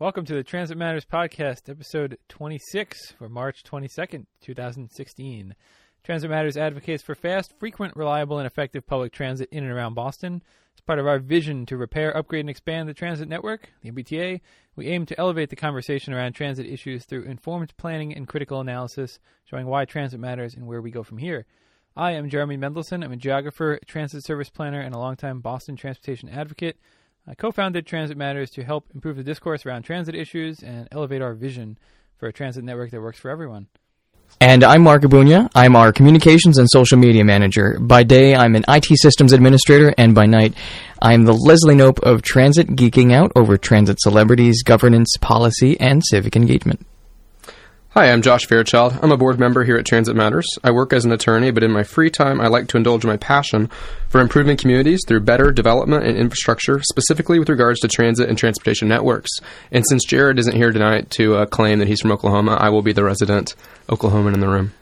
Welcome to the Transit Matters Podcast, episode 26 for March 22nd, 2016. Transit Matters advocates for fast, frequent, reliable, and effective public transit in and around Boston. As part of our vision to repair, upgrade, and expand the transit network, the MBTA, we aim to elevate the conversation around transit issues through informed planning and critical analysis, showing why transit matters and where we go from here. I am Jeremy Mendelson. I'm a geographer, transit service planner, and a longtime Boston transportation advocate. I co founded Transit Matters to help improve the discourse around transit issues and elevate our vision for a transit network that works for everyone. And I'm Marc Ebuña. I'm our communications and social media manager. By day, I'm an IT systems administrator, and by night, I'm the Leslie Knope of transit, geeking out over transit celebrities, governance, policy, and civic engagement. Hi, I'm Josh Fairchild. I'm a board member here at Transit Matters. I work as an attorney, but in my free time, I like to indulge my passion for improving communities through better development and infrastructure, specifically with regards to transit and transportation networks. And since Jared isn't here tonight to uh, claim that he's from Oklahoma, I will be the resident Oklahoman in the room.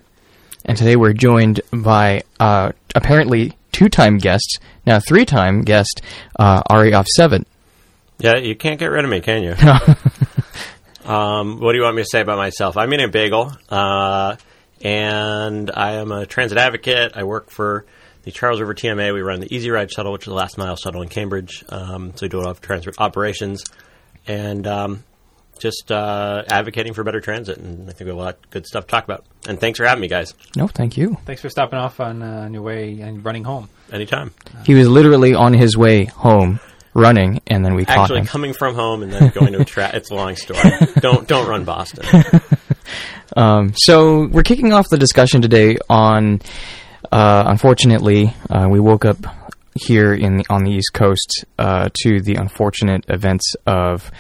And today we're joined by uh, apparently two-time guests, now three-time guest uh, Ari Ofsevit. Yeah, you can't get rid of me, can you? um, what do you want me to say about myself? I'm in a bagel, uh, and I am a transit advocate. I work for the Charles River TMA. We run the EZRide Shuttle, which is the last mile shuttle in Cambridge. Um, so we do a lot of transit operations, and um, just uh, advocating for better transit. And I think we have a lot of good stuff to talk about. And thanks for having me, guys. No, thank you. Thanks for stopping off on, uh, on your way and running home. Anytime. He was literally on his way home, running, and then we caught Actually, him. coming from home and then going to a track. it's a long story. don't don't run Boston. Um, so we're kicking off the discussion today on. Uh, unfortunately, uh, we woke up here in the, on the East Coast uh, to the unfortunate events of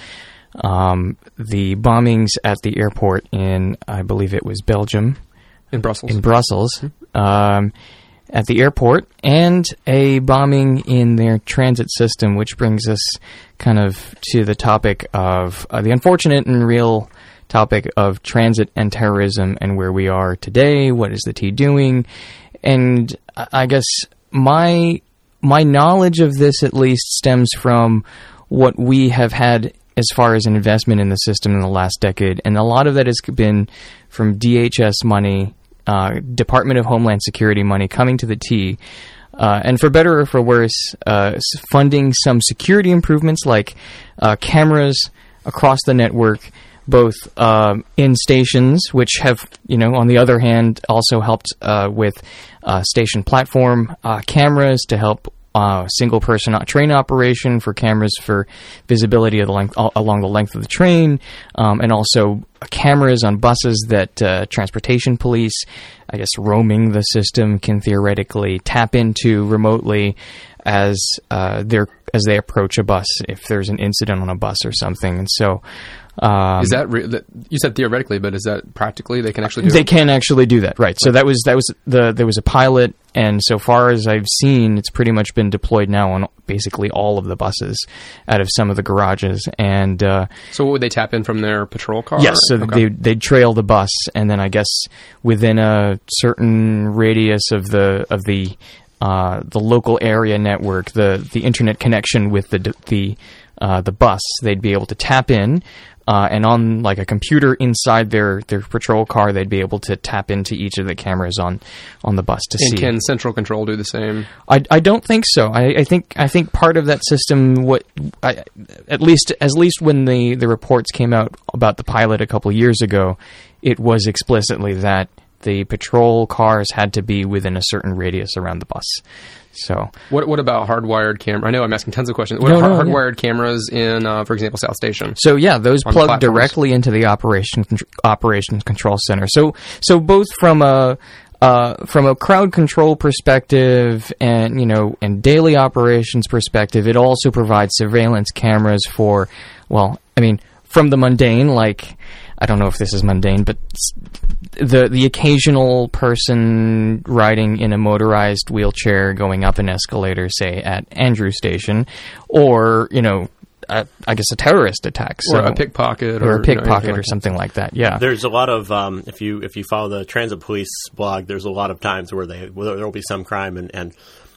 um, the bombings at the airport in, I believe it was Belgium, In Brussels. in Brussels, um, at the airport, and a bombing in their transit system, which brings us kind of to the topic of uh, the unfortunate and real topic of transit and terrorism and where we are today. What is the T doing? And I guess my my knowledge of this at least stems from what we have had as far as an investment in the system in the last decade, and a lot of that has been from DHS money, uh, Department of Homeland Security money coming to the T. Uh, and for better or for worse, uh, funding some security improvements like uh, cameras across the network, both um, in stations, which have, you know, on the other hand, also helped uh, with uh, station platform cameras to help uh, single person train operation for cameras for visibility the length along the length of the train, um, and also cameras on buses that uh, transportation police, I guess, roaming the system can theoretically tap into remotely as uh, as they approach a bus if there's an incident on a bus or something, and so. Um, is that, re- that you said theoretically, but is that practically they can actually do they it? can actually do that, right? So that was that was the there was a pilot, and so far as I've seen, it's pretty much been deployed now on basically all of the buses out of some of the garages. And uh, So what would they tap in from their patrol car? yes, so Okay. they they'd trail the bus, and then I guess within a certain radius of the of the uh, the local area network, the the internet connection with the the uh, the bus, they'd be able to tap in. Uh, and on like a computer inside their, their patrol car, they'd be able to tap into each of the cameras on, on the bus to And see. can central control do the same? I, I don't think so. I, I think I think part of that system, what I, at least at least when the, the reports came out about the pilot a couple years ago, it was explicitly that the patrol cars had to be within a certain radius around the bus. So What What about hardwired camera? I know I'm asking tons of questions. What No, about no, hard- yeah. hardwired cameras in, uh, for example, South Station? So yeah, those plug directly into the operation operations control center. So so both from a uh, from a crowd control perspective and you know and daily operations perspective, it also provides surveillance cameras for well, I mean from the mundane like I don't know if this is mundane, but the the occasional person riding in a motorized wheelchair going up an escalator, say at Andrew Station, or you know, a, I guess a terrorist attack, Or a pickpocket, or, or, a you know, pickpocket anything or something like that. Yeah, There's a lot of um, if you if you follow the transit police blog, there's a lot of times where they where there will be some crime and, and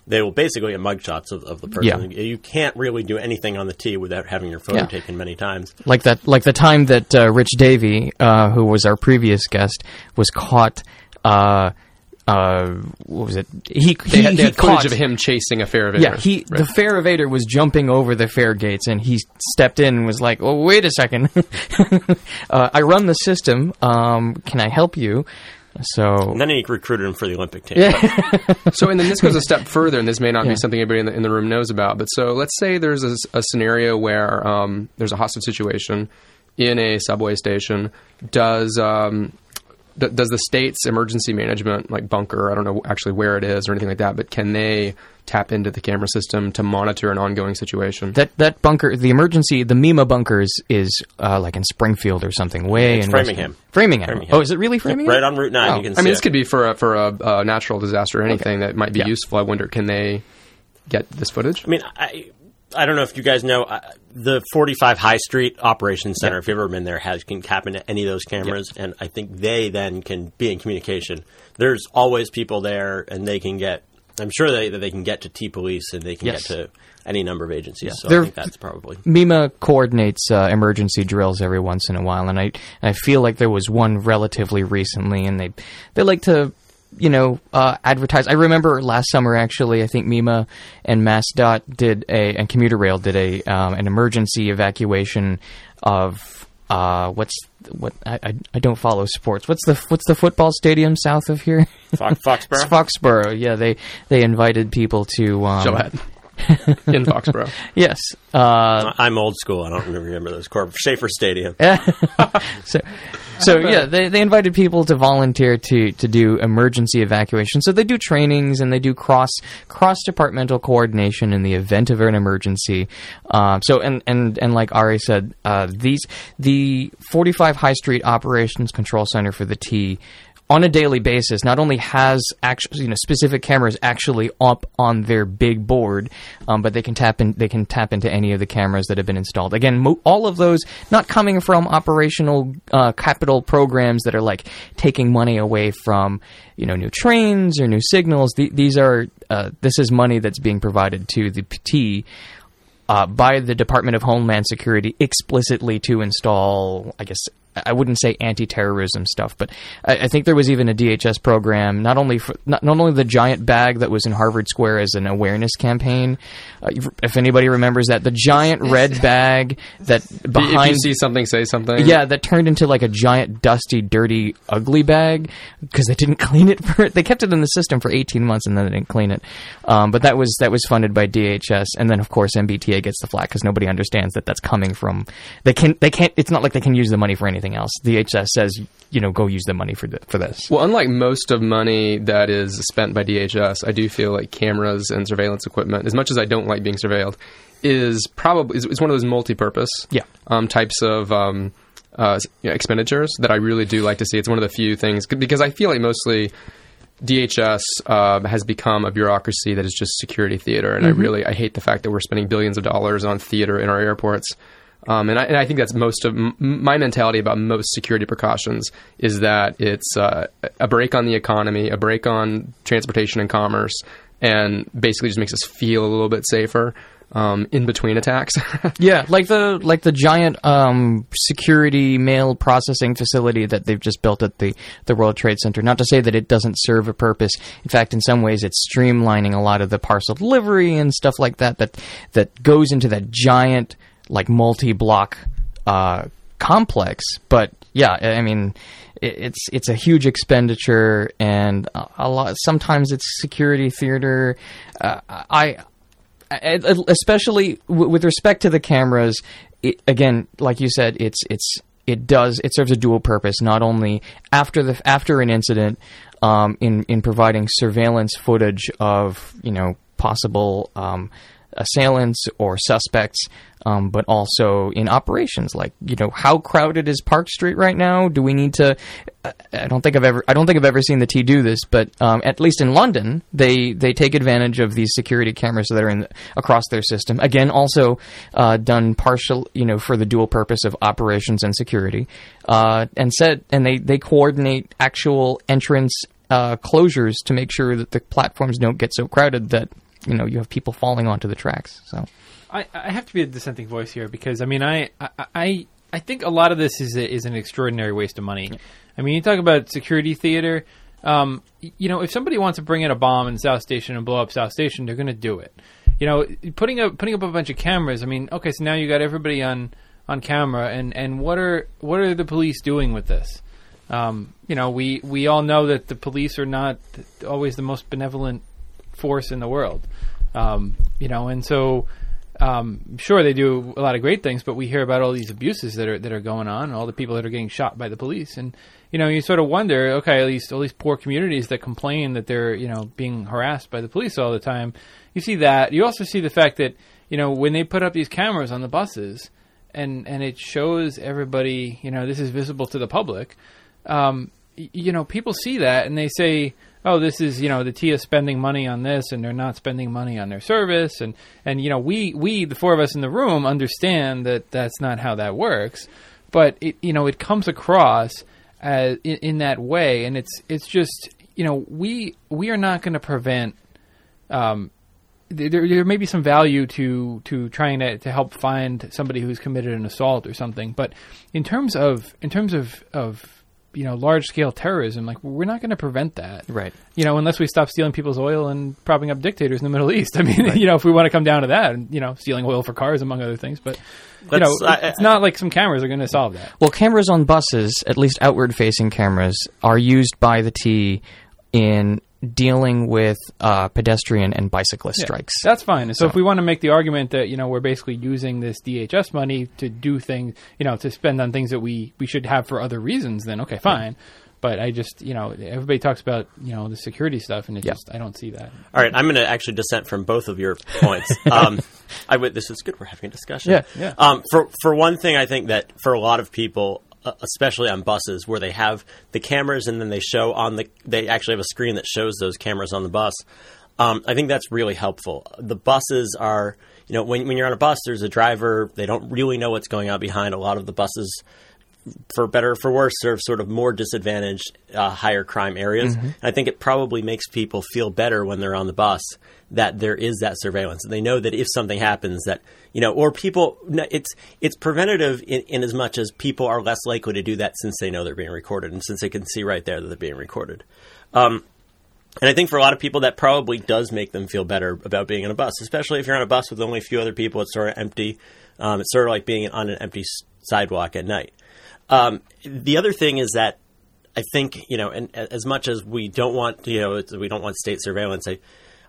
they will basically get mugshots of, of the person. Yeah. You can't really do anything on the T without having your photo Yeah. taken many times. like that like the time that uh, Rich Davey, uh, who was our previous guest, was caught. Uh, uh, what was it? He They he, had, they he had footage caught, of him chasing a fare evader. Yeah, he the fare evader was jumping over the fare gates, and he stepped in and was like, "Oh, wait a second, uh, I run the system. Um, can I help you?" So And then he recruited him for the Olympic team. yeah, So, and then this goes a step further, and this may not Yeah. be something anybody in the, in the room knows about. But so, let's say there's a, a scenario where um, there's a hostage situation in a subway station. Does um, th- does the state's emergency management, like bunker, I don't know actually where it is or anything like that, but can they tap into the camera system to monitor an ongoing situation? that that bunker, the emergency, the MEMA bunker is, is uh, like in Springfield or something, way It's in Framingham. West- Framingham. Framingham. Oh, is it really Framingham? Right on Route 9, Oh. you can I mean, this it. could be for a, for a, a natural disaster or anything that might be Yeah. useful. I wonder, can they get this footage? I mean, I I don't know if you guys know uh, the 45 High Street Operations Center. If you've ever been there, has can tap into any of those cameras, and I think they then can be in communication. There's always people there, and they can get. I'm sure they that they can get to T Police and they can Yes. get to any number of agencies. So I think that's probably. MEMA coordinates uh, emergency drills every once in a while, and I I feel like there was one relatively recently, and they they like to you know uh, advertise. I remember last summer actually, I think MEMA and MassDOT did a and Commuter Rail did a um, an emergency evacuation of uh, what's what I, I I don't follow sports. What's the what's the football stadium south of here? Fox, Foxborough. Foxborough. Yeah, they they invited people to um, Go ahead. in Foxborough. Yes. Uh, I'm old school. I don't remember those. Corp Schaefer Stadium. so, so yeah, they, they invited people to volunteer to, to do emergency evacuation. So they do trainings and they do cross cross departmental coordination in the event of an emergency. Um, so and, and and like Ari said, uh, these the 45 High Street Operations Control Center for the T. On a daily basis, not only has actually you know specific cameras actually up on their big board, um, but they can tap in they can tap into any of the cameras that have been installed. Again, mo- all of those not coming from operational uh, capital programs that are like taking money away from you know new trains or new signals. Th- these are uh, this is money that's being provided to the PT uh, by the Department of Homeland Security explicitly to install, I guess. I wouldn't say anti-terrorism stuff, but I, I think there was even a DHS program, not only for not, not only the giant bag that was in Harvard Square as an awareness campaign. Uh, if- anybody remembers that, the giant red bag that behind if you see something, say something. yeah, that turned into like a giant, dusty, dirty, ugly bag because they didn't clean it for. They kept it in the system for eighteen months and then they didn't clean it. Um, but that was that was funded by DHS, and then of course MBTA gets the flack because nobody understands that that's coming from. They can they can't. It's not like they can use the money for anything else. DHS says you know go use the money for the, for this. Well, unlike most of money that is spent by DHS, I do feel like cameras and surveillance equipment, as much as I don't like being surveilled, is probably is, is one of those multi-purpose Yeah. um, types of um, uh, you know, expenditures that I really do like to see. It's one of the few things because I feel like mostly DHS uh, has become a bureaucracy that is just security theater, and I really I hate the fact that we're spending billions of dollars on theater in our airports. Um, and, I, and I think that's most of m- my mentality about most security precautions is that it's uh, a break on the economy, a break on transportation and commerce, and basically just makes us feel a little bit safer um, in between attacks. Yeah, like the like the giant um, security mail processing facility that they've just built at the the World Trade Center. Not to say that it doesn't serve a purpose. In fact, in some ways, it's streamlining a lot of the parcel delivery and stuff like that. That that goes into that giant like multi-block uh, complex. But yeah, I mean. it- It's it's a huge expenditure, and a lot. Sometimes it's security theater. Uh, I especially with respect to the cameras it, again like you said it's it's it does it serves a dual purpose not only after the after an incident um, in in providing surveillance footage of you know possible um, assailants or suspects um, but also in operations. Like you know how crowded is Park Street right now? Do we need to I- don't think I've ever I don't think I've ever seen the T do this but um, at least in London they they take advantage of these security cameras that are in across their system. Again also uh, done partial you know for the dual purpose of operations and security. Uh, and said and they they coordinate actual entrance uh, closures to make sure that the platforms don't get so crowded that you know you have people falling onto the tracks. So I, I have to be a dissenting voice here because I mean I I I, think a lot of this is a, is an extraordinary waste of money. I mean, you talk about security theater. Um, you know, if somebody wants to bring in a bomb in South Station and blow up South Station, they're going to do it. You know, putting up putting up a bunch of cameras. I mean, okay, so now you got everybody on on camera, and and what are what are the police doing with this? Um, you know, we we all know that the police are not always the most benevolent force in the world. Um, you know, and so um, sure they do a lot of great things, but we hear about all these abuses that are that are going on, all the people that are getting shot by the police, and you know, you sort of wonder, okay, at least all these poor communities that complain that they're you know being harassed by the police all the time. You see that. You also see the fact that you know when they put up these cameras on the buses, and and it shows everybody, you know, this is visible to the public. Um, you know, people see that and they say, "Oh, this is you know the TIA spending money on this, and they're not spending money on their service." And and you know, we we the four of us in the room understand that that's not how that works, but it you know it comes across as in, in that way, and it's it's just you know we we are not going to prevent. Um, there, there may be some value to to trying to, to help find somebody who's committed an assault or something, but in terms of in terms of of you know large scale terrorism, like we're not going to prevent that, Right. You know, unless we stop stealing people's oil and propping up dictators in the Middle East. I mean, you know, if we want to come down to that, and you know, stealing oil for cars among other things, but you know, Let's- it's not like some cameras are going to solve that. Well, cameras on buses, at least outward facing cameras, are used by the T in dealing with uh, pedestrian and bicyclist Yeah, strikes. That's fine. And so, if we want to make the argument that you know we're basically using this DHS money to do things, you know, to spend on things that we we should have for other reasons, then okay, fine. But I just, you know, everybody talks about you know the security stuff, and it Yeah. just I don't see that. All right, I'm going to actually dissent from both of your points. Um, I would. This is good. We're having a discussion. Yeah, yeah. Um, for for one thing, I think that for a lot of people, especially on buses, where they have the cameras and then they show on the, they actually have a screen that shows those cameras on the bus. Um, I think that's really helpful. The buses are, you know, when when you're on a bus, there's a driver. They don't really know what's going on behind. A lot of the buses for better or for worse, serve sort of more disadvantaged, uh, higher crime areas. And I think it probably makes people feel better when they're on the bus that there is that surveillance. And They know that if something happens, that you know, or people, it's it's preventative in, in as much as people are less likely to do that since they know they're being recorded and since they can see right there that they're being recorded. Um, and I think for a lot of people, that probably does make them feel better about being on a bus, especially if you're on a bus with only a few other people. It's sort of empty. Um, it's sort of like being on an empty sidewalk at night. Um, the other thing is that I think you know, and as much as we don't want you know, we don't want state surveillance. I,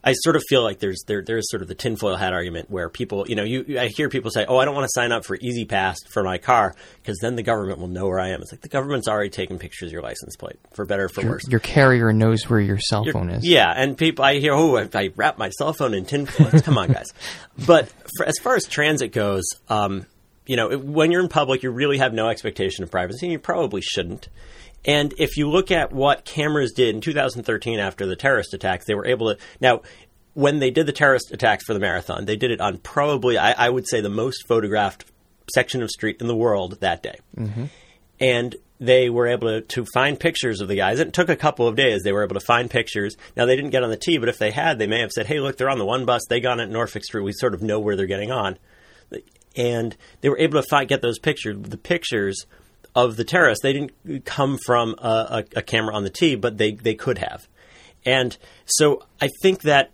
I sort of feel like there's there there is sort of the tinfoil hat argument where people, you know, you I hear people say, "Oh, I don't want to sign up for E-ZPass for my car because then the government will know where I am." It's like the government's already taken pictures of your license plate, for better or for Your, worse. your carrier knows where your cell You're- phone is. Yeah, and people, I hear, oh, I, I wrap my cell phone in tinfoil. Come on, guys. But for, as far as transit goes, um, you know, when you're in public, you really have no expectation of privacy, and you probably shouldn't. And if you look at what cameras did in 2013 after the terrorist attacks, they were able to. Now, when they did the terrorist attacks for the marathon, they did it on probably, I, I would say, the most photographed section of street in the world that day mm-hmm. and they were able to, to find pictures of the guys. It took a couple of days. They were able to find pictures. Now they didn't get on the T, but if they had, they may have said, "Hey, look, they're on the one bus. They got on at Norfolk Street. We sort of know where they're getting on." And they were able to find, get those pictures. The pictures of the terrorists they didn't come from a, a, a camera on the T, but they they could have. And so I think that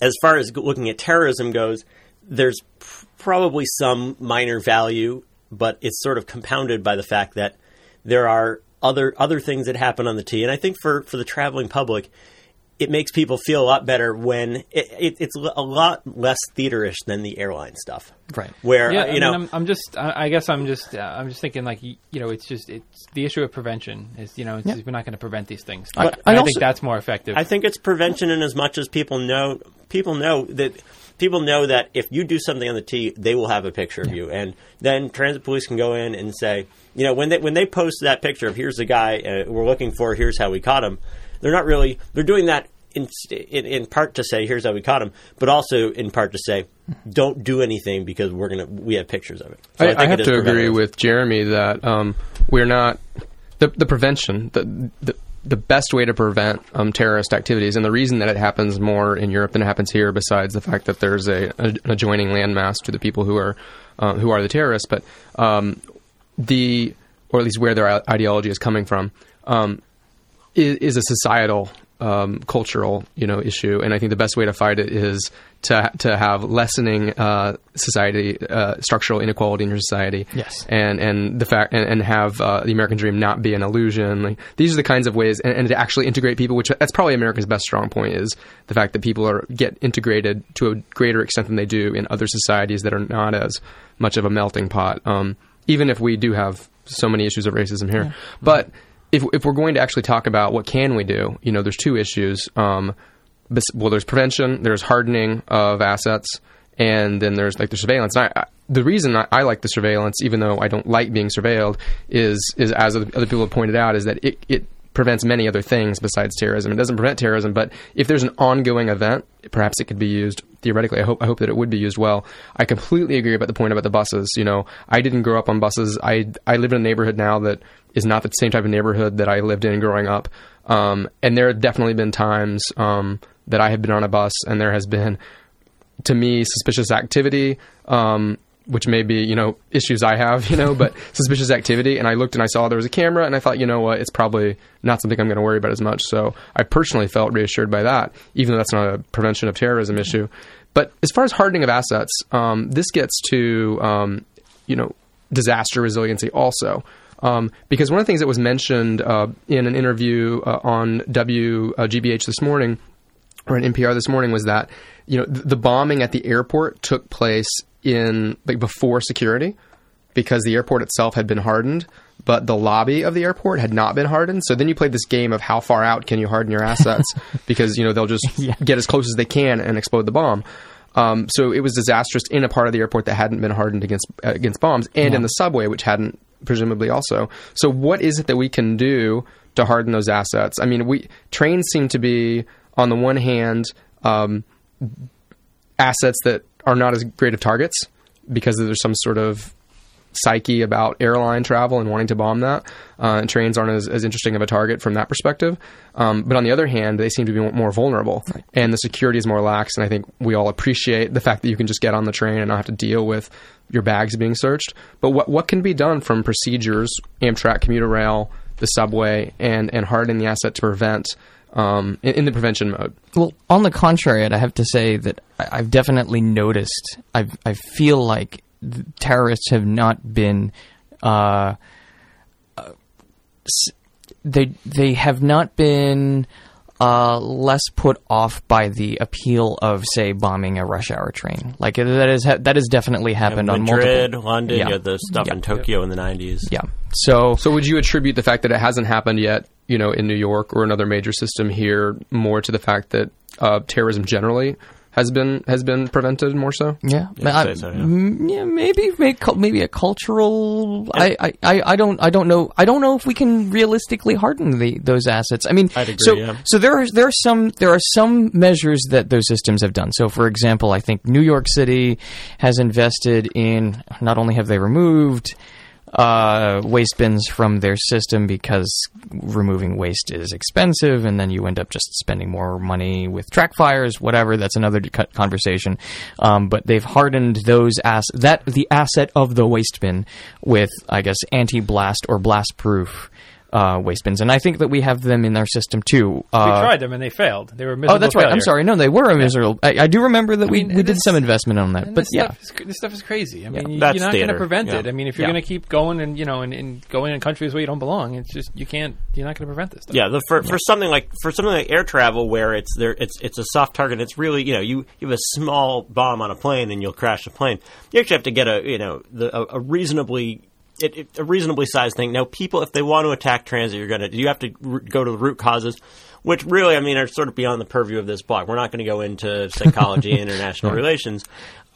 as far as looking at terrorism goes, there's pr- probably some minor value, but it's sort of compounded by the fact that there are other other things that happen on the T. And I think for, for the traveling public, it makes people feel a lot better when it, it, it's a lot less theaterish than the airline stuff, Right. Where Yeah, uh, you I know, mean, I'm, I'm just, I I guess I'm just, uh, I'm just thinking like, you know, it's just, it's the issue of prevention is, you know, it's, Yeah. we're not going to prevent these things. I- And I I, also- think that's more effective. I think it's prevention in as much as people know people know that people know that if you do something on the T, they will have a picture of you, and then transit police can go in and say, you know, when they when they post that picture of here's the guy uh, we're looking for, here's how we caught him. They're not really they're doing that. In, in, in part to say here's how we caught him, but also in part to say don't do anything because we're gonna we have pictures of it. So I, think I have is to agree with Jeremy that um, we're not the the prevention. The, the the best way to prevent um, terrorist activities, and the reason that it happens more in Europe than it happens here, besides the fact that there's a, a an adjoining landmass to the people who are uh, who are the terrorists, but um, the or at least where their ideology is coming from, um, is, is, a societal, um, cultural, you know, issue. And I think the best way to fight it is to to have lessening uh, society uh, structural inequality in your society. Yes. And and the fact and, and have uh, the American dream not be an illusion. Like these are the kinds of ways, and, and, to actually integrate people, which that's probably America's best strong point is the fact that people are get integrated to a greater extent than they do in other societies that are not as much of a melting pot. Um, even if we do have so many issues of racism here. Yeah. But if if we're going to actually talk about what can we do, you know, there's two issues. Um, well, there's prevention, there's hardening of assets, and then there's like the surveillance. I, I, the reason I, I, like the surveillance, even though I don't like being surveilled, is is as other people have pointed out, is that it, it prevents many other things besides terrorism. It doesn't prevent terrorism, but if there's an ongoing event, perhaps it could be used theoretically. I hope I hope that it would be used well. I completely agree about the point about the buses. You know, I didn't grow up on buses. I I live in a neighborhood now that is not the same type of neighborhood that I lived in growing up. Um, and there have definitely been times um, that I have been on a bus, and there has been, to me, suspicious activity. Um, which may be you know issues I have, you know, but suspicious activity. And I looked and I saw there was a camera, and I thought, you know what, it's probably not something I'm going to worry about as much. So I personally felt reassured by that, even though that's not a prevention of terrorism issue. But as far as hardening of assets, um, this gets to um, you know disaster resiliency also. Um, because one of the things that was mentioned uh, in an interview uh, on WGBH this morning, or an NPR this morning, was that you know the bombing at the airport took place in like before security because the airport itself had been hardened, but the lobby of the airport had not been hardened. So then you play this game of how far out can you harden your assets because you know they'll just yeah. get as close as they can and explode the bomb. Um, so it was disastrous in a part of the airport that hadn't been hardened against uh, against bombs, and yeah. in the subway, which hadn't presumably also. So what is it that we can do to harden those assets? I mean, we trains seem to be on the one hand um, assets that are not as great of targets because there's some sort of psyche about airline travel and wanting to bomb that. Uh, and trains aren't as, as, interesting of a target from that perspective. Um, but on the other hand, they seem to be more vulnerable, right. and the security is more lax. And I think we all appreciate the fact that you can just get on the train and not have to deal with your bags being searched. But what what can be done from procedures, Amtrak, commuter rail, the subway, and and hardening the asset to prevent um, in, in, the prevention mode. Well, on the contrary, I have to say that I, have definitely noticed. i I feel like terrorists have not been. Uh, uh, they they have not been uh, less put off by the appeal of, say, bombing a rush hour train. Like that is ha- that has definitely happened yeah, Madrid, on multiple. London, yeah. you had the stuff yeah. in Tokyo in the '90s. Yeah. So, so would you attribute the fact that it hasn't happened yet, you know, in New York or another major system here, more to the fact that uh, terrorism generally has been has been prevented more so. Yeah, yeah, I, so, yeah. Mm, yeah maybe maybe a cultural. I, I, I don't I don't know I don't know if we can realistically harden the those assets. I mean, agree, so yeah. so there are there are some there are some measures that those systems have done. So, for example, I think New York City has invested in not only have they removed uh, waste bins from their system because removing waste is expensive, and then you end up just spending more money with track fires, whatever. That's another conversation. Um, but they've hardened those ass that the asset of the waste bin with, I guess, anti-blast or blast-proof uh, waste bins, and I think that we have them in our system too. Uh, we tried them and they failed. They were miserable. Oh, that's right. I'm sorry. No, they were a miserable. I, I do remember that I we, mean, we did some investment on that, but this yeah, stuff is, this stuff is crazy. I mean, yeah. you're not going to prevent yeah. it. I mean, if you're yeah. going to keep going and you know and, and, going in countries where you don't belong, it's just you can't. You're not going to prevent this. Stuff. Yeah, the, for for something like for something like air travel where it's there, it's it's a soft target. It's really you know you, you have a small bomb on a plane and you'll crash the plane. You actually have to get a you know the, a, a reasonably it, it, a reasonably sized thing. Now, people, if they want to attack transit, you're going to you have to r- go to the root causes, which really, I mean, are sort of beyond the purview of this blog. We're not going to go into psychology and international relations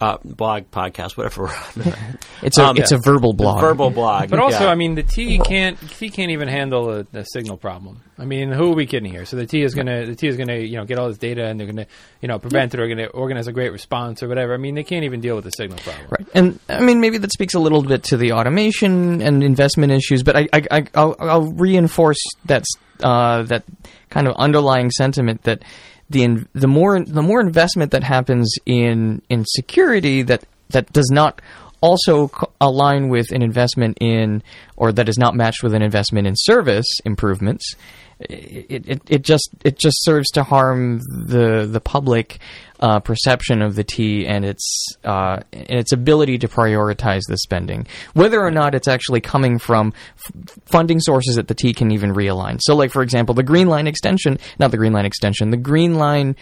uh, blog, podcast, whatever. it's a um, it's a verbal blog, verbal blog. But also, yeah. I mean, the T can't T can't even handle a, a, signal problem. I mean, who are we kidding here? So the T is gonna the T is gonna you know get all this data and they're gonna you know prevent it or gonna organize a great response or whatever. I mean, they can't even deal with the signal problem. Right, and I mean maybe that speaks a little bit to the automation and investment issues, but I, I, I will I'll reinforce that uh, that kind of underlying sentiment that the the more the more investment that happens in in security that that does not also co- align with an investment in or that is not matched with an investment in service improvements it, it, it just it just serves to harm the the public uh, perception of the T and its uh, and its ability to prioritize the spending, whether or not it's actually coming from f- funding sources that the T can even realign. So, like for example, the Green Line extension, not the Green Line extension, the Green Line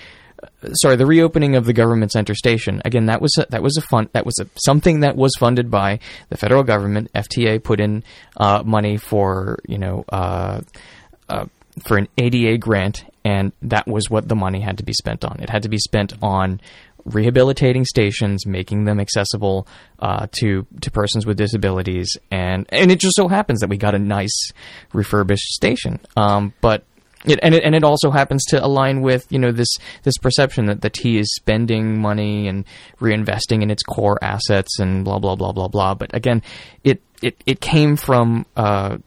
uh, sorry, the reopening of the government center station. Again, that was a, that was a fun that was a, something that was funded by the federal government. FTA put in uh, money for you know uh, uh, for an ADA grant, and that was what the money had to be spent on. It had to be spent on rehabilitating stations, making them accessible uh, to to persons with disabilities, and and it just so happens that we got a nice refurbished station. Um, but it, and it, and it also happens to align with you know this this perception that the T is spending money and reinvesting in its core assets and blah blah blah blah blah. But again, it it, it came from uh,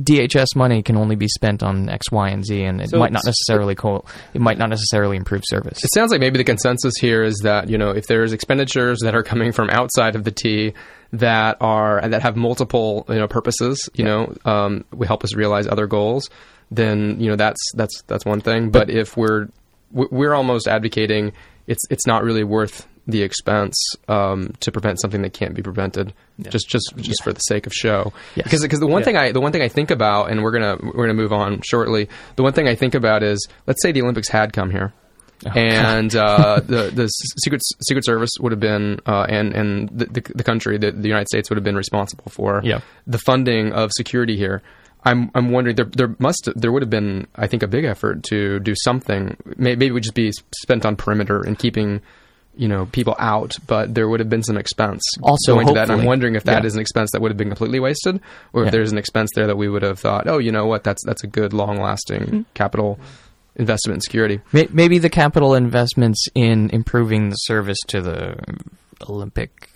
DHS money can only be spent on X, Y, and Z, and it So might not necessarily co- it might not necessarily improve service. It sounds like maybe the consensus here is that you know if there's expenditures that are coming from outside of the T that are that have multiple you know purposes, you know, um, will help us realize other goals. Then you know that's that's that's one thing. But, if we're we're almost advocating it's it's not really worth the expense um, to prevent something that can't be prevented just just just for the sake of show. Yes. Because because the one Yeah. thing I the one thing I think about, and we're gonna we're gonna move on shortly. The one thing I think about is let's say the Olympics had come here and uh, the the secret secret service would have been uh, and and the, the, the country the, the United States would have been responsible for Yeah. the funding of security here. I'm I'm wondering there there must there would have been I think a big effort to do something May- maybe it would just be spent on perimeter and keeping you know people out but there would have been some expense Also, going to that I'm wondering if that yeah. is an expense that would have been completely wasted or Yeah. if there's an expense there that we would have thought oh you know what that's that's a good long lasting Mm-hmm. capital investment in security Maybe the capital investments in improving the service to the Olympic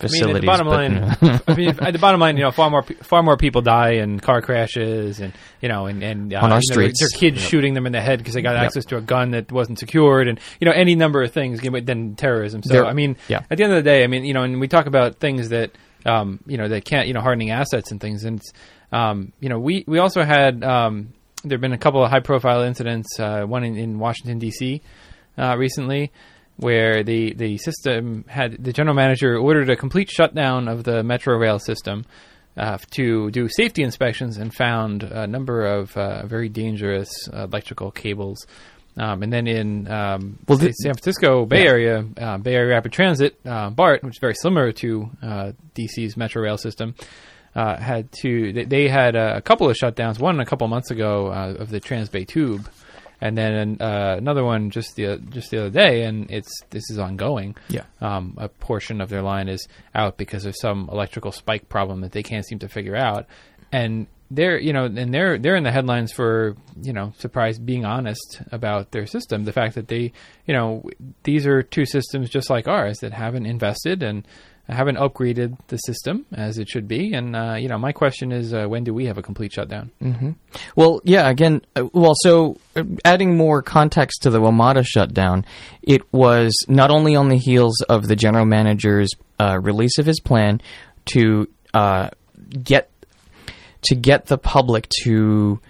I mean, at the bottom but, line. I mean, at the bottom line, you know, far more far more people die in car crashes, and you know, and and uh, On our know, their- streets. their kids shooting them in the head because they got Yep. access to a gun that wasn't secured, and you know, any number of things than terrorism. So, I mean, yeah. at the end of the day, I mean, you know, and we talk about things that um, you know they can't, you know, hardening assets and things, and um, you know, we we also had um, there have been a couple of high profile incidents, uh, one in, in Washington D.C. Uh, recently where the, the system had the general manager ordered a complete shutdown of the metro rail system uh, to do safety inspections and found a number of uh, very dangerous uh, electrical cables. Um, and then in um, Well, the San Francisco Bay Yeah. Area, uh, Bay Area Rapid Transit, uh, BART, which is very similar to uh, DC's metro rail system, uh, had to. They, they had a, couple of shutdowns. One a couple months ago uh, of the Transbay Tube, and then uh, another one just the just the other day. And it's this is ongoing. Yeah. Um, a portion of their line is out because of some electrical spike problem that they can't seem to figure out, and they're you know and they're they're in the headlines for you know surprise being honest about their system the fact that they you know these are two systems just like ours that haven't invested and haven't upgraded the system as it should be. And uh, you know my question is uh, when do we have a complete shutdown? Well, yeah, again, uh, well, so uh, adding more context to the WMATA shutdown, it was not only on the heels of the general manager's uh, release of his plan to uh, get to get the public to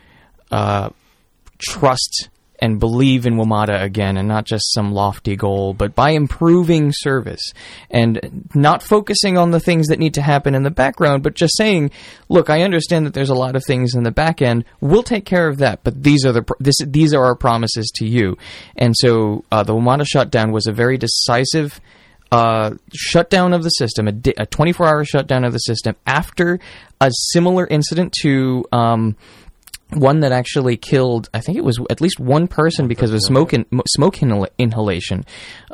trust and believe in WMATA again and not just some lofty goal, but by improving service and not focusing on the things that need to happen in the background, but just saying, look, I understand that there's a lot of things in the back end. We'll take care of that, but these are the this these are our promises to you. And so uh, the WMATA shutdown was a very decisive uh, shutdown of the system, a, di- a 24-hour shutdown of the system after a similar incident to um, one that actually killed. I think it was at least one person because of smoke in, smoke inhal- inhalation.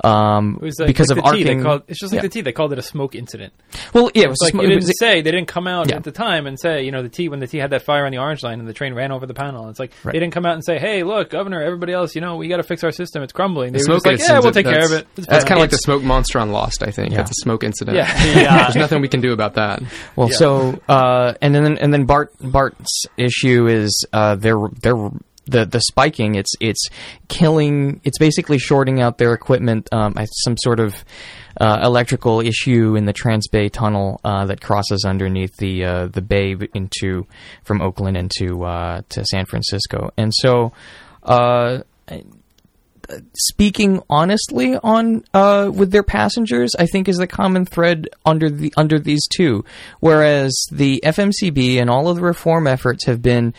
Um, it was like, because like of the T, they arcing. called, it's just like Yeah. the T they called it a smoke incident well, yeah, it was like sm- you didn't was- say they didn't come out Yeah. at the time and say you know the T when the T had that fire on the orange line and the train ran over the panel. It's like Right. they didn't come out and say, "Hey, look, Governor, everybody else, you know, we got to fix our system. It's crumbling." They The were just like, "Yeah, we'll take care of it." It's That's kind of like the smoke monster on Lost. I think Yeah. that's a smoke incident. Yeah. Yeah. There's nothing we can do about that. Well, Yeah. so uh, and then and then BART BART's issue is uh, they're they're the the spiking. It's it's killing. It's basically shorting out their equipment. Um, some sort of uh, electrical issue in the Transbay Tunnel uh, that crosses underneath the uh, the bay into from Oakland into uh, to San Francisco, and so. Uh, speaking honestly on uh, with their passengers, I think is the common thread under the under these two. Whereas the FMCB and all of the reform efforts have been.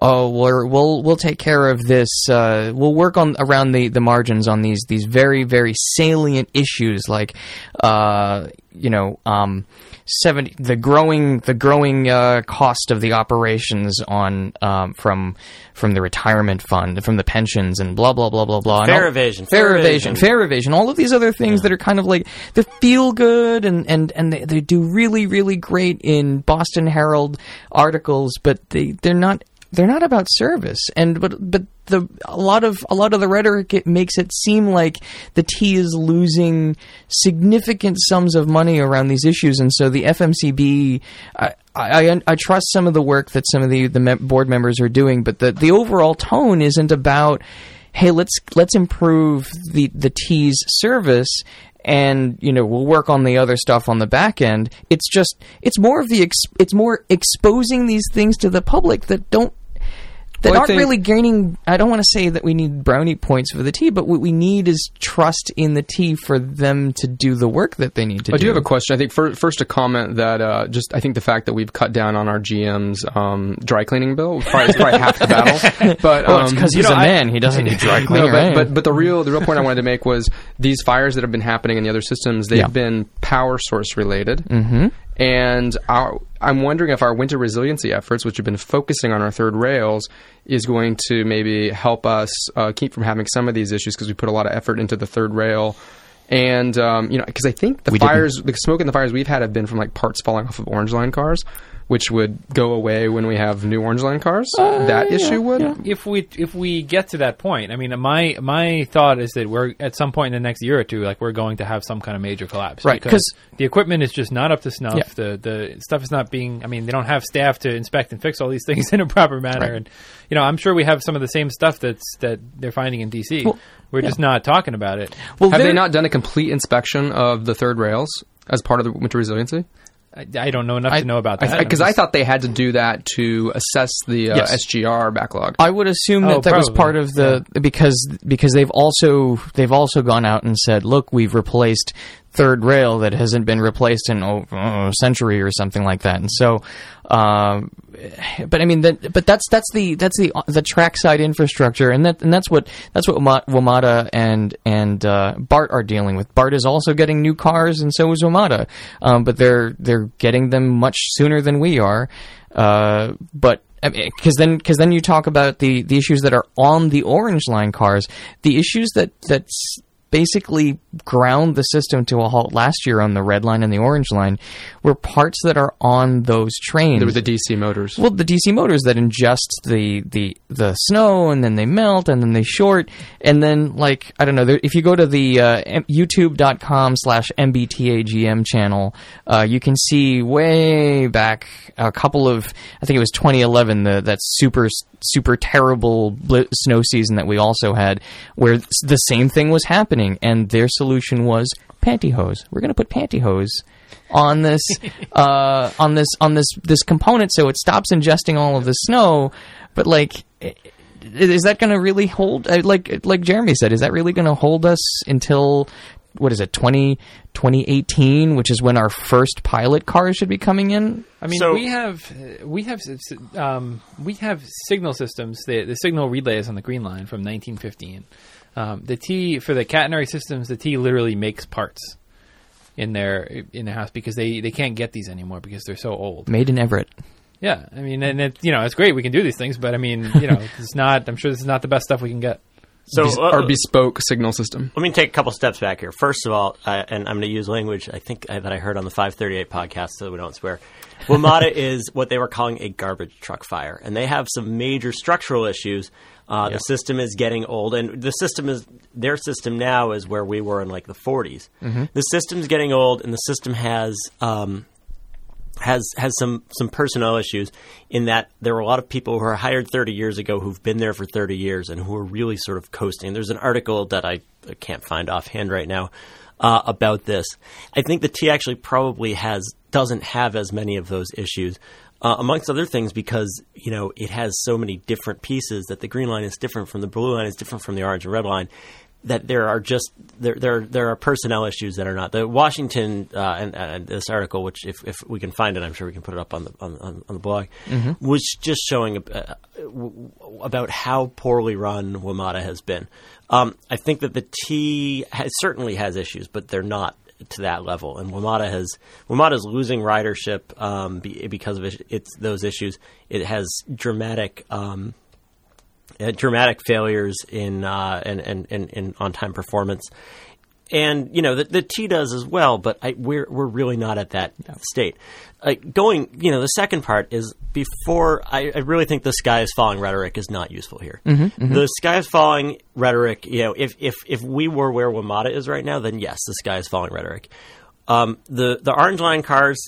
Oh, we're, we'll we'll take care of this. Uh, we'll work on around the, the margins on these these very very salient issues like, uh, you know, um, seventy the growing the growing uh, cost of the operations on um, from from the retirement fund from the pensions and blah blah blah blah blah. Fare all- evasion, fare, fare evasion, evasion. fare evasion. All of these other things that are kind of like they feel good and and and they, they do really really great in Boston Herald articles, but they they're not they're not about service. And but but the a lot of a lot of the rhetoric it makes it seem like the T is losing significant sums of money around these issues, and so the FMCB. I, I, I trust some of the work that some of the, the board members are doing, but the, the overall tone isn't about hey let's let's improve the the T's service and you know we'll work on the other stuff on the back end it's just it's more of the ex- it's more exposing these things to the public that don't that Well, aren't think- really gaining I don't want to say that we need brownie points for the T but what we need is trust in the T for them to do the work that they need to I do I do have a question. I think fir- first a comment that uh, just I think the fact that we've cut down on our GM's um, dry cleaning bill is probably, is probably half the battle. But well, um, because you he's know, a I- man he doesn't need dry No, but, but but the real the real point I wanted to make was these fires that have been happening in the other systems they've Yeah. been power source related, mm-hmm. and our, I'm wondering if our winter resiliency efforts, which have been focusing on our third rails, is going to maybe help us uh, keep from having some of these issues because we put a lot of effort into the third rail. And um, you know, because I think the We didn't- fires, the smoke and the fires we've had have been from like parts falling off of orange line cars, which would go away when we have new orange line cars. Uh, that issue would. if we if we get to that point, I mean, my my thought is that we're at some point in the next year or two, like we're going to have some kind of major collapse, Right, Because the equipment is just not up to snuff. Yeah. The the stuff is not being. I mean, they don't have staff to inspect and fix all these things in a proper manner, Right. and you know, I'm sure we have some of the same stuff that's that they're finding in DC. Well, we're just not talking about it. well, Have they not done a complete inspection of the third rails as part of the winter resiliency? I, I don't know enough I- to know about that. Because I'm I, thought they had to do that to assess the uh, Yes. SGR backlog. I would assume Oh, that that was part of the because because they've also they've also gone out and said, look, we've replaced third rail that hasn't been replaced in oh, uh, a century or something like that, and so. Um, but I mean, that, but that's that's the that's the the trackside infrastructure, and that and that's what that's what Wama- WMATA and and uh, BART are dealing with. BART is also getting new cars, and so is WMATA, um, but they're they're getting them much sooner than we are. Uh, but because then because then you talk about the the issues that are on the orange line cars, the issues that that's basically ground the system to a halt last year on the red line and the orange line were parts that are on those trains. There were the DC motors. Well, the DC motors that ingest the, the the snow and then they melt and then they short and then like I don't know there, if you go to the uh, YouTube.com slash MBTAGM channel, uh, you can see way back a couple of I think it was 2011 the that super super terrible bl- snow season that we also had where the same thing was happening and their solution was pantyhose. We're going to put pantyhose on this uh, on this on this this component so it stops ingesting all of the snow but like i- is that going to really hold uh, like like Jeremy said is that really going to hold us until what is it 20 2018 which is when our first pilot cars should be coming in I mean, So- we have we have um, we have signal systems. The the signal relays on the Green Line from 1915. Um, the T for the catenary systems, the T literally makes parts in their in the house because they they can't get these anymore because they're so old. made in Everett Yeah, I mean, and it, you know, it's great we can do these things, but I mean, you know, it's not. I'm sure this is not the best stuff we can get. So Bes- uh, our bespoke signal system. Let me take a couple steps back here. First of all, uh, and I'm going to use language I think uh, that I heard on the 538 podcast, so we don't swear. WMATA is what they were calling a garbage truck fire, and they have some major structural issues. Uh, The system is getting old, and the system is their system now is where we were in like the 40s. The system's getting old, and the system has um, has has some some personnel issues in that there are a lot of people who are hired 30 years ago who've been there for 30 years and who are really sort of coasting. There's an article that I can't find offhand right now uh, about this. I think the T actually probably has doesn't have as many of those issues. Uh, amongst other things, because you know it has so many different pieces that the green line is different from the blue line is different from the orange and red line, that there are just there there there are personnel issues that are not the Washington uh, and, and, this article, which if, if we can find it, I'm sure we can put it up on the on, on the blog, mm-hmm. was just showing uh, about how poorly run WMATA has been. Um, I think that the T has, certainly has issues, but they're not to that level. And WMATA has WMATA is losing ridership um, be, because of it, it's those issues. It has dramatic. Um, uh, dramatic failures in, uh, in, in on time performance, and you know the, the T does as well, but I, we're we're really not at that no. state. Uh, going, you know, the second part is before. I, I, really think the sky is falling rhetoric is not useful here. Mm-hmm, mm-hmm. The sky is falling rhetoric. You know, if if if we were where WMATA is right now, then yes, the sky is falling rhetoric. Um, the the orange line cars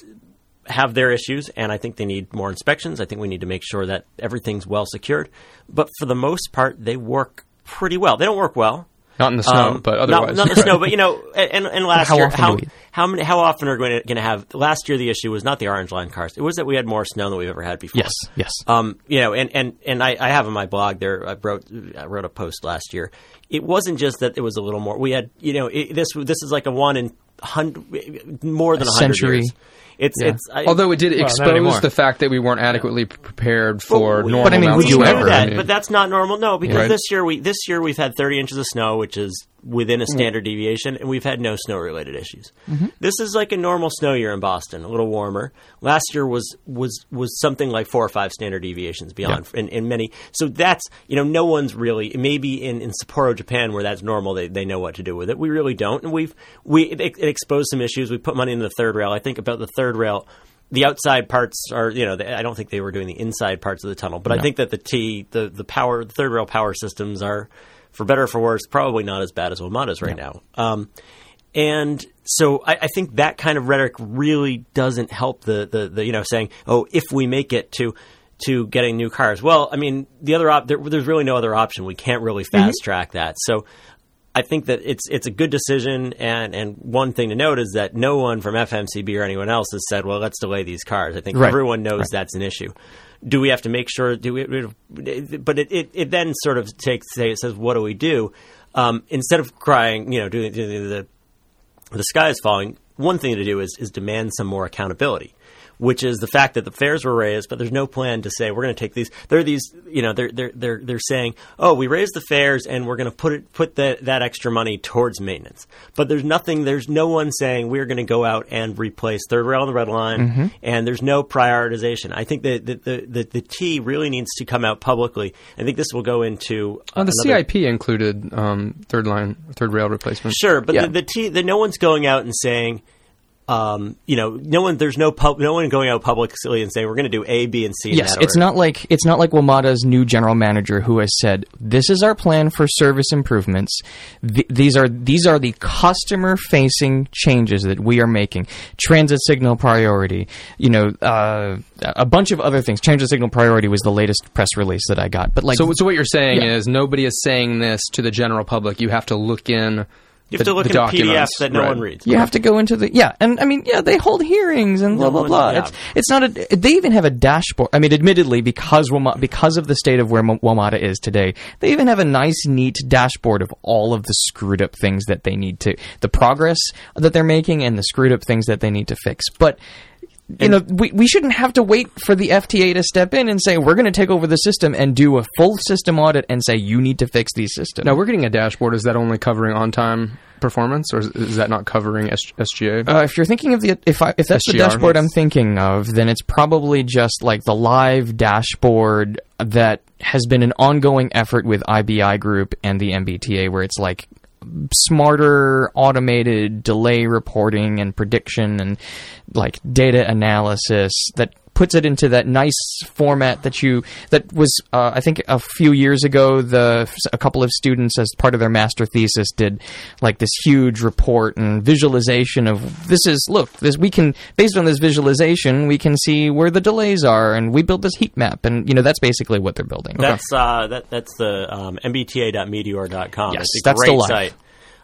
have their issues, and I think they need more inspections. I think we need to make sure that everything's well secured. But for the most part, they work pretty well. They don't work well. Not in the snow, um, but otherwise. Not, not in the snow, but you know, and, and last how year, how, how many, how often are we going to have? Last year, the issue was not the orange line cars; it was that we had more snow than we've ever had before. Yes, yes. Um, you know, and and and I, I have on my blog there. I wrote I wrote a post last year. It wasn't just that it was a little more. We had, you know, it, this this is like a one in hundred more than a century. Years. It's yeah. it's I, although it did well, expose the fact that we weren't adequately prepared for well, normal. But I mean, would you ever? That, but that's not normal. No, because right. this year we this year we've had 30 inches of snow, which is within a standard deviation, and we've had no snow related issues. Mm-hmm. This is like a normal snow year in Boston, a little warmer. Last year was was was something like four or five standard deviations beyond yeah. in, in, many. So that's you know no one's really maybe in, in Sapporo, Japan, where that's normal, they, they know what to do with it. We really don't, and we've we it, it exposed some issues. We put money into the third rail. I think about the third rail the outside parts are, you know, I don't think they were doing the inside parts of the tunnel, but no. I think that the T, the the power, the third rail power systems are for better or for worse, probably not as bad as WMATA's right yeah. now. Um, and so I, I, think that kind of rhetoric really doesn't help the, the, the, you know, saying, oh, if we make it to to getting new cars. Well, I mean, the other op- there, there's really no other option. We can't really mm-hmm. fast track mm-hmm. that. So I think that it's it's a good decision. And and one thing to note is that no one from FMCB or anyone else has said, well, let's delay these cars. I think right. everyone knows right. that's an issue do we have to make sure? Do we? But it, it, it then sort of takes say it says, what do we do? Um, instead of crying, you know, doing, doing the the sky is falling. One thing to do is is demand some more accountability which is the fact that the fares were raised, but there's no plan to say we're going to take these. There are these, you know, they're they're they're they're saying, oh, we raised the fares and we're going to put it put that that extra money towards maintenance. But there's nothing. There's no one saying we're going to go out and replace third rail on the red line, mm-hmm. and there's no prioritization. I think that the, the the, the T really needs to come out publicly. I think this will go into uh, the another, CIP included um, third line third rail replacement. Sure, but yeah. the, the T the no one's going out and saying um, you know, no one there's no pub, no one going out publicly and saying we're going to do A, B, and C. Yes, it's not like it's not like WMATA's new general manager who has said this is our plan for service improvements. Th- these are these are the customer facing changes that we are making. Transit signal priority, you know, uh, a bunch of other things. Transit signal priority was the latest press release that I got. But like, so, so what you're saying yeah. is nobody is saying this to the general public. You have to look in you have the, to look at PDFs that no right. one reads. You have to go into the yeah, and I mean yeah, they hold hearings and blah blah blah. Yeah. It's it's not a. They even have a dashboard. I mean, admittedly, because WMATA, because of the state of where WMATA is today, they even have a nice, neat dashboard of all of the screwed up things that they need to, the progress that they're making, and the screwed up things that they need to fix. But you know, we, we shouldn't have to wait for the FTA to step in and say, we're going to take over the system and do a full system audit and say, you need to fix these systems. Now, we're getting a dashboard. Is that only covering on time performance, or is, that not covering S- SGA? Uh, if you're thinking of the, if, I, if that's SGR, the dashboard I'm thinking of, then it's probably just like the live dashboard that has been an ongoing effort with IBI Group and the MBTA, where it's like smarter automated delay reporting and prediction and like data analysis that puts it into that nice format that you that was uh, I think a few years ago the a couple of students as part of their master thesis did like this huge report and visualization of this is look this we can based on this visualization we can see where the delays are and we build this heat map and you know that's basically what they're building. That's uh, that, that's the um, mbta.meteor.com. Yes, that's live. site.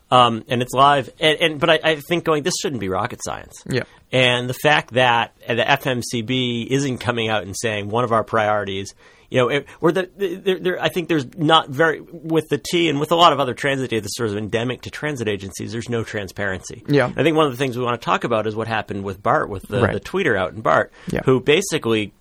Um, and it's live, and, and but I, I think going this shouldn't be rocket science. Yeah. And the fact that the FMCB isn't coming out and saying one of our priorities, you know, it, or the, there, there, I think there's not very with the T and with a lot of other transit data that's sort of endemic to transit agencies. There's no transparency. Yeah. I think one of the things we want to talk about is what happened with BART with the, Right. the tweeter out in BART, Yeah. who basically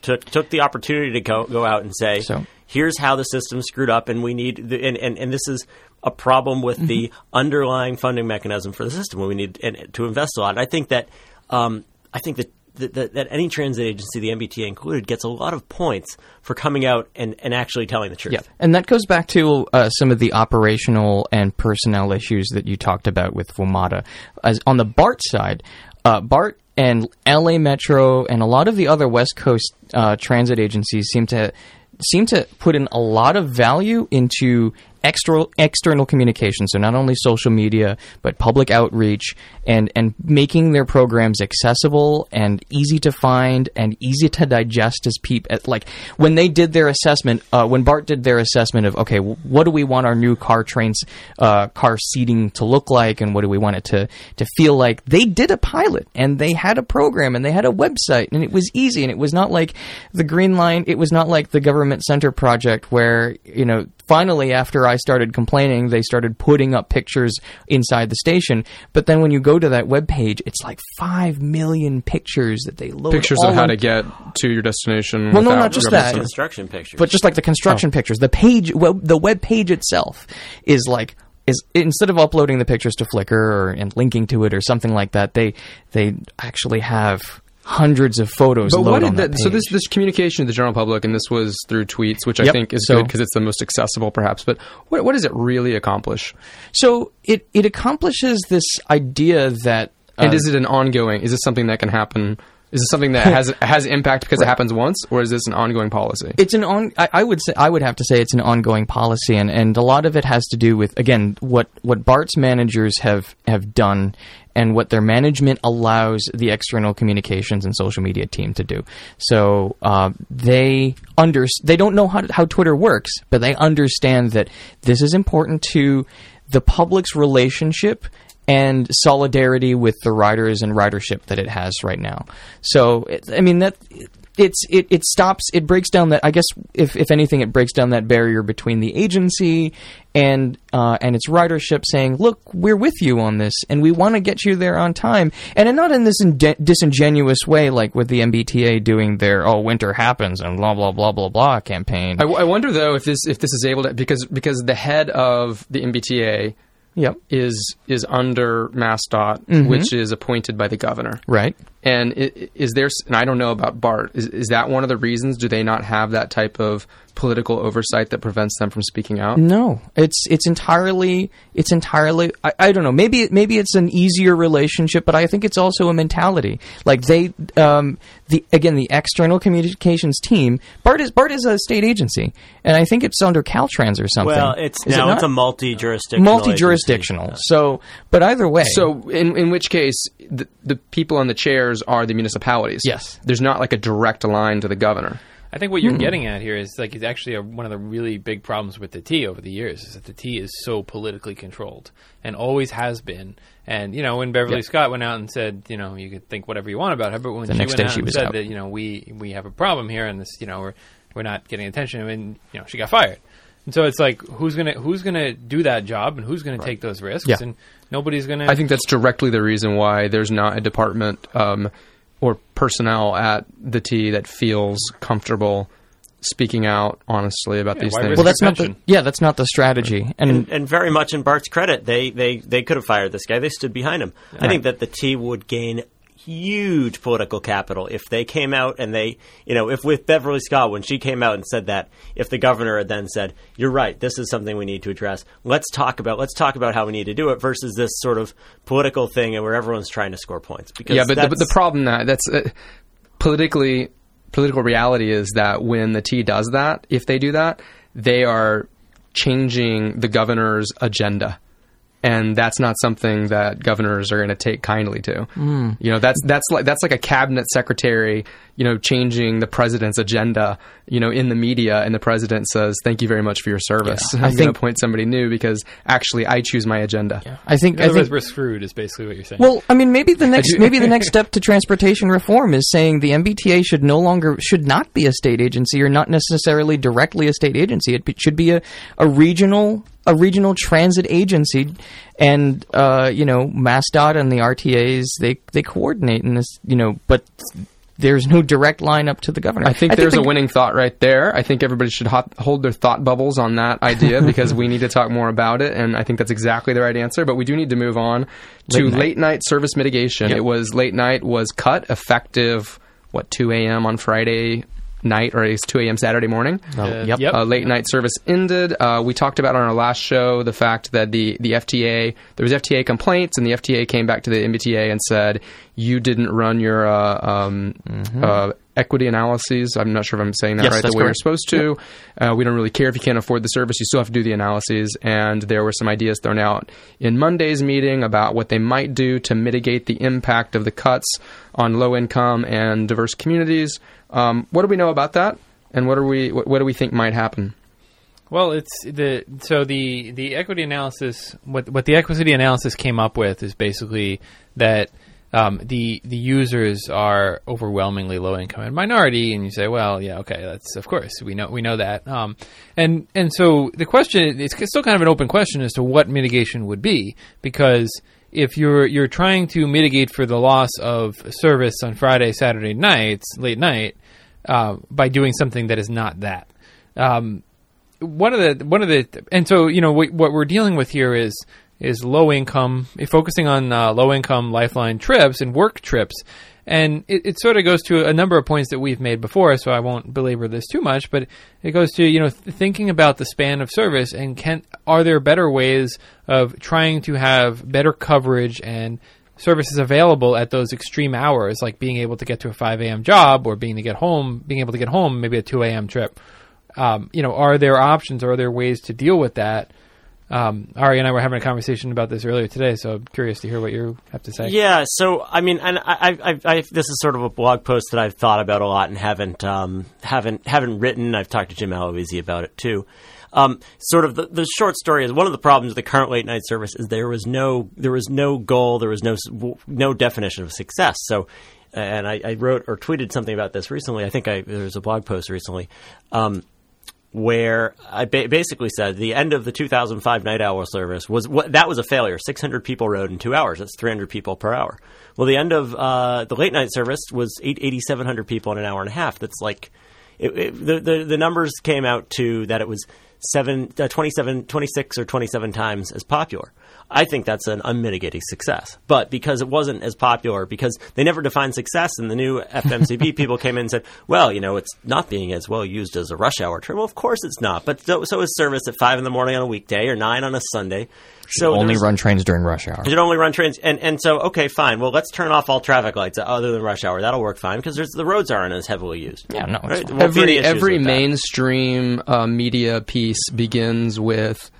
took took the opportunity to go go out and say, So- here's how the system screwed up, and we need the, and, and and this is a problem with the underlying funding mechanism for the system. When we need to invest a lot. And I think that um, I think that. That, that, that any transit agency, the MBTA included, gets a lot of points for coming out and, and actually telling the truth. Yeah, and that goes back to uh, some of the operational and personnel issues that you talked about with WMATA. As on the BART side, uh, BART and LA Metro and a lot of the other West Coast uh, transit agencies seem to seem to put in a lot of value into extra, external communication. So not only social media, but public outreach and, and making their programs accessible and easy to find and easy to digest as people. Like when they did their assessment, uh, when BART did their assessment of, okay, what do we want our new car trains, uh, car seating to look like and what do we want it to, to feel like? They did a pilot and they had a program and they had a website and it was easy and it was not like the Green Line, it was not like the government center project where, you know, finally after I started complaining, they started putting up pictures inside the station. But then when you go to that web page, it's like five million pictures that they load. Pictures of how on- to get to your destination. Well, no, without not just that. Construction pictures. but just like the construction oh. pictures, the page, well, the web page itself is like is instead of uploading the pictures to Flickr or and linking to it or something like that, they they actually have hundreds of photos. But what did that that, so this this communication to the general public, and this was through tweets, which I think is So- good because it's the most accessible, perhaps. But what what does it really accomplish? So it it accomplishes this idea that. And uh, is it an ongoing? Is this something that can happen? Is this something that has has impact because it happens once, or is this an ongoing policy? it's an on. I, I would say I would have to say it's an ongoing policy, and, and a lot of it has to do with again what what BART's managers have have done, and what their management allows the external communications and social media team to do. So uh, they under they don't know how to, how Twitter works, but they understand that this is important to the public's relationship and solidarity with the riders and ridership that it has right now. So, I mean that it's it, it stops it breaks down that I guess if if anything it breaks down that barrier between the agency and uh, and its ridership saying look we're with you on this and we want to get you there on time and not in this inde- disingenuous way like with the MBTA doing their oh winter happens and blah blah blah blah blah campaign. I, I wonder though if this if this is able to because because the head of the MBTA yep. is is under MassDOT, Mm-hmm. which is appointed by the governor. Right. And i- i- is there? And I don't know about BART. Is, is that one of the reasons? Do they not have that type of political oversight that prevents them from speaking out? No, it's it's entirely it's entirely I, I don't know maybe maybe it's an easier relationship, but I think it's also a mentality. Like they um, the again the external communications team BART is BART is a state agency, and I think it's under Caltrans or something. well, it's Is now not? it's a multi-jurisdictional. multi-jurisdictional. Agency. So, but either way, So, in in which case, the, the people on the chairs are the municipalities. Yes. There's not like a direct line to the governor. I think what you're hmm. getting at here is like it's actually a, one of the really big problems with the T over the years is that the T is so politically controlled and always has been. And you know when Beverly Scott went out and said, you know, you could think whatever you want about her, but when The she next went day out she and was said out. that you know we we have a problem here and this you know we're we're not getting attention, I mean you know she got fired. And so it's like who's gonna who's gonna do that job and who's gonna take those risks Yeah. and nobody's gonna. I think that's directly the reason why there's not a department um, or personnel at the T that feels comfortable speaking out honestly about Yeah, these things. well that's not the yeah that's not the strategy. And, and, and very much in BART's credit, they, they, they could have fired this guy. They stood behind him. I think that the T would gain huge political capital if they came out and they, you know, if with Beverly Scott, when she came out and said that, if the governor had then said, you're right, this is something we need to address, let's talk about, let's talk about how we need to do it versus this sort of political thing and where everyone's trying to score points. Because yeah, but the, the problem that that's uh, politically political reality is that when the T does that, if they do that, they are changing the governor's agenda. And that's not something that governors are going to take kindly to. Hmm. You know, that's that's like that's like a cabinet secretary, you know, changing the president's agenda, you know, in the media, and the president says, "Thank you very much for your service. Yeah. I'm going to think- appoint somebody new because actually I choose my agenda." I think. In I think we're screwed. Is basically what you're saying. Well, I mean, maybe the next maybe the next step to transportation reform is saying the MBTA should no longer should not be a state agency or not necessarily directly a state agency. It should be a, a regional a regional transit agency, and uh, you know, MassDOT and the RTA's they they coordinate in this. You know, but there's no direct line up to the governor. I think there's the- a winning thought right there. I think everybody should hot, hold their thought bubbles on that idea because we need to talk more about it, and I think that's exactly the right answer. But we do need to move on to Late late night. night, service mitigation. Yep. It was late night was cut effective what 2 a.m. on Friday night or it's 2 a.m. Saturday morning. Oh, yep. Uh, late night service ended. Uh, we talked about on our last show the fact that the, the FTA there was FTA complaints and the FTA came back to the MBTA and said you didn't run your uh, um, uh, equity analyses. I'm not sure if I'm saying that Yes, right the that's way you're supposed to. Uh, we don't really care if you can't afford the service. You still have to do the analyses. And there were some ideas thrown out in Monday's meeting about what they might do to mitigate the impact of the cuts on low income and diverse communities. Um, what do we know about that? And what are we? What, what do we think might happen? Well, it's the so the the equity analysis. What what the equity analysis came up with is basically that um, the the users are overwhelmingly low income and minority, and you say, well, yeah, okay, that's of course we know we know that, um, and and so the question it's still kind of an open question as to what mitigation would be because if you're you're trying to mitigate for the loss of service on Friday, Saturday nights, late night, uh, by doing something that is not that. Um, one of the one of the and so you know what, what we're dealing with here is is low income focusing on uh, low income lifeline trips and work trips and it, it sort of goes to a number of points that we've made before so i won't belabor this too much but it goes to you know th- thinking about the span of service and can are there better ways of trying to have better coverage and services available at those extreme hours like being able to get to a 5 a.m job or being to get home being able to get home maybe a 2 a.m trip um, you know, are there options? Are there ways to deal with that? Um, Ari and I were having a conversation about this earlier today, so I'm curious to hear what you have to say. Yeah, so I mean, and I, I, I, this is sort of a blog post that I've thought about a lot and haven't, um, haven't, haven't written. I've talked to Jim Aloisi about it too. Um, sort of the, the short story is one of the problems with the current late night service is there was no, there was no goal, there was no, no definition of success. So, and I, I wrote or tweeted something about this recently. I think I, there was a blog post recently. Um, where I ba- basically said the end of the 2005 night owl service was what that was a failure. 600 people rode in two hours. That's 300 people per hour. Well, the end of uh, the late night service was 8, 8,700 people in an hour and a half. That's like it, it, the, the the numbers came out to that it was seven, uh, 27, 26 or 27 times as popular. I think that's an unmitigated success. But because it wasn't as popular, because they never defined success, and the new FMCB people came in and said, well, you know, it's not being as well used as a rush hour trip. Well, of course it's not. But so, so is service at 5 in the morning on a weekday or 9 on a Sunday. So only run trains during rush hour. it only run trains, and and so okay, fine. Well, let's turn off all traffic lights other than rush hour. That'll work fine because the roads aren't as heavily used. Yeah, no, Right? fine. There won't be any every every mainstream uh, media piece begins with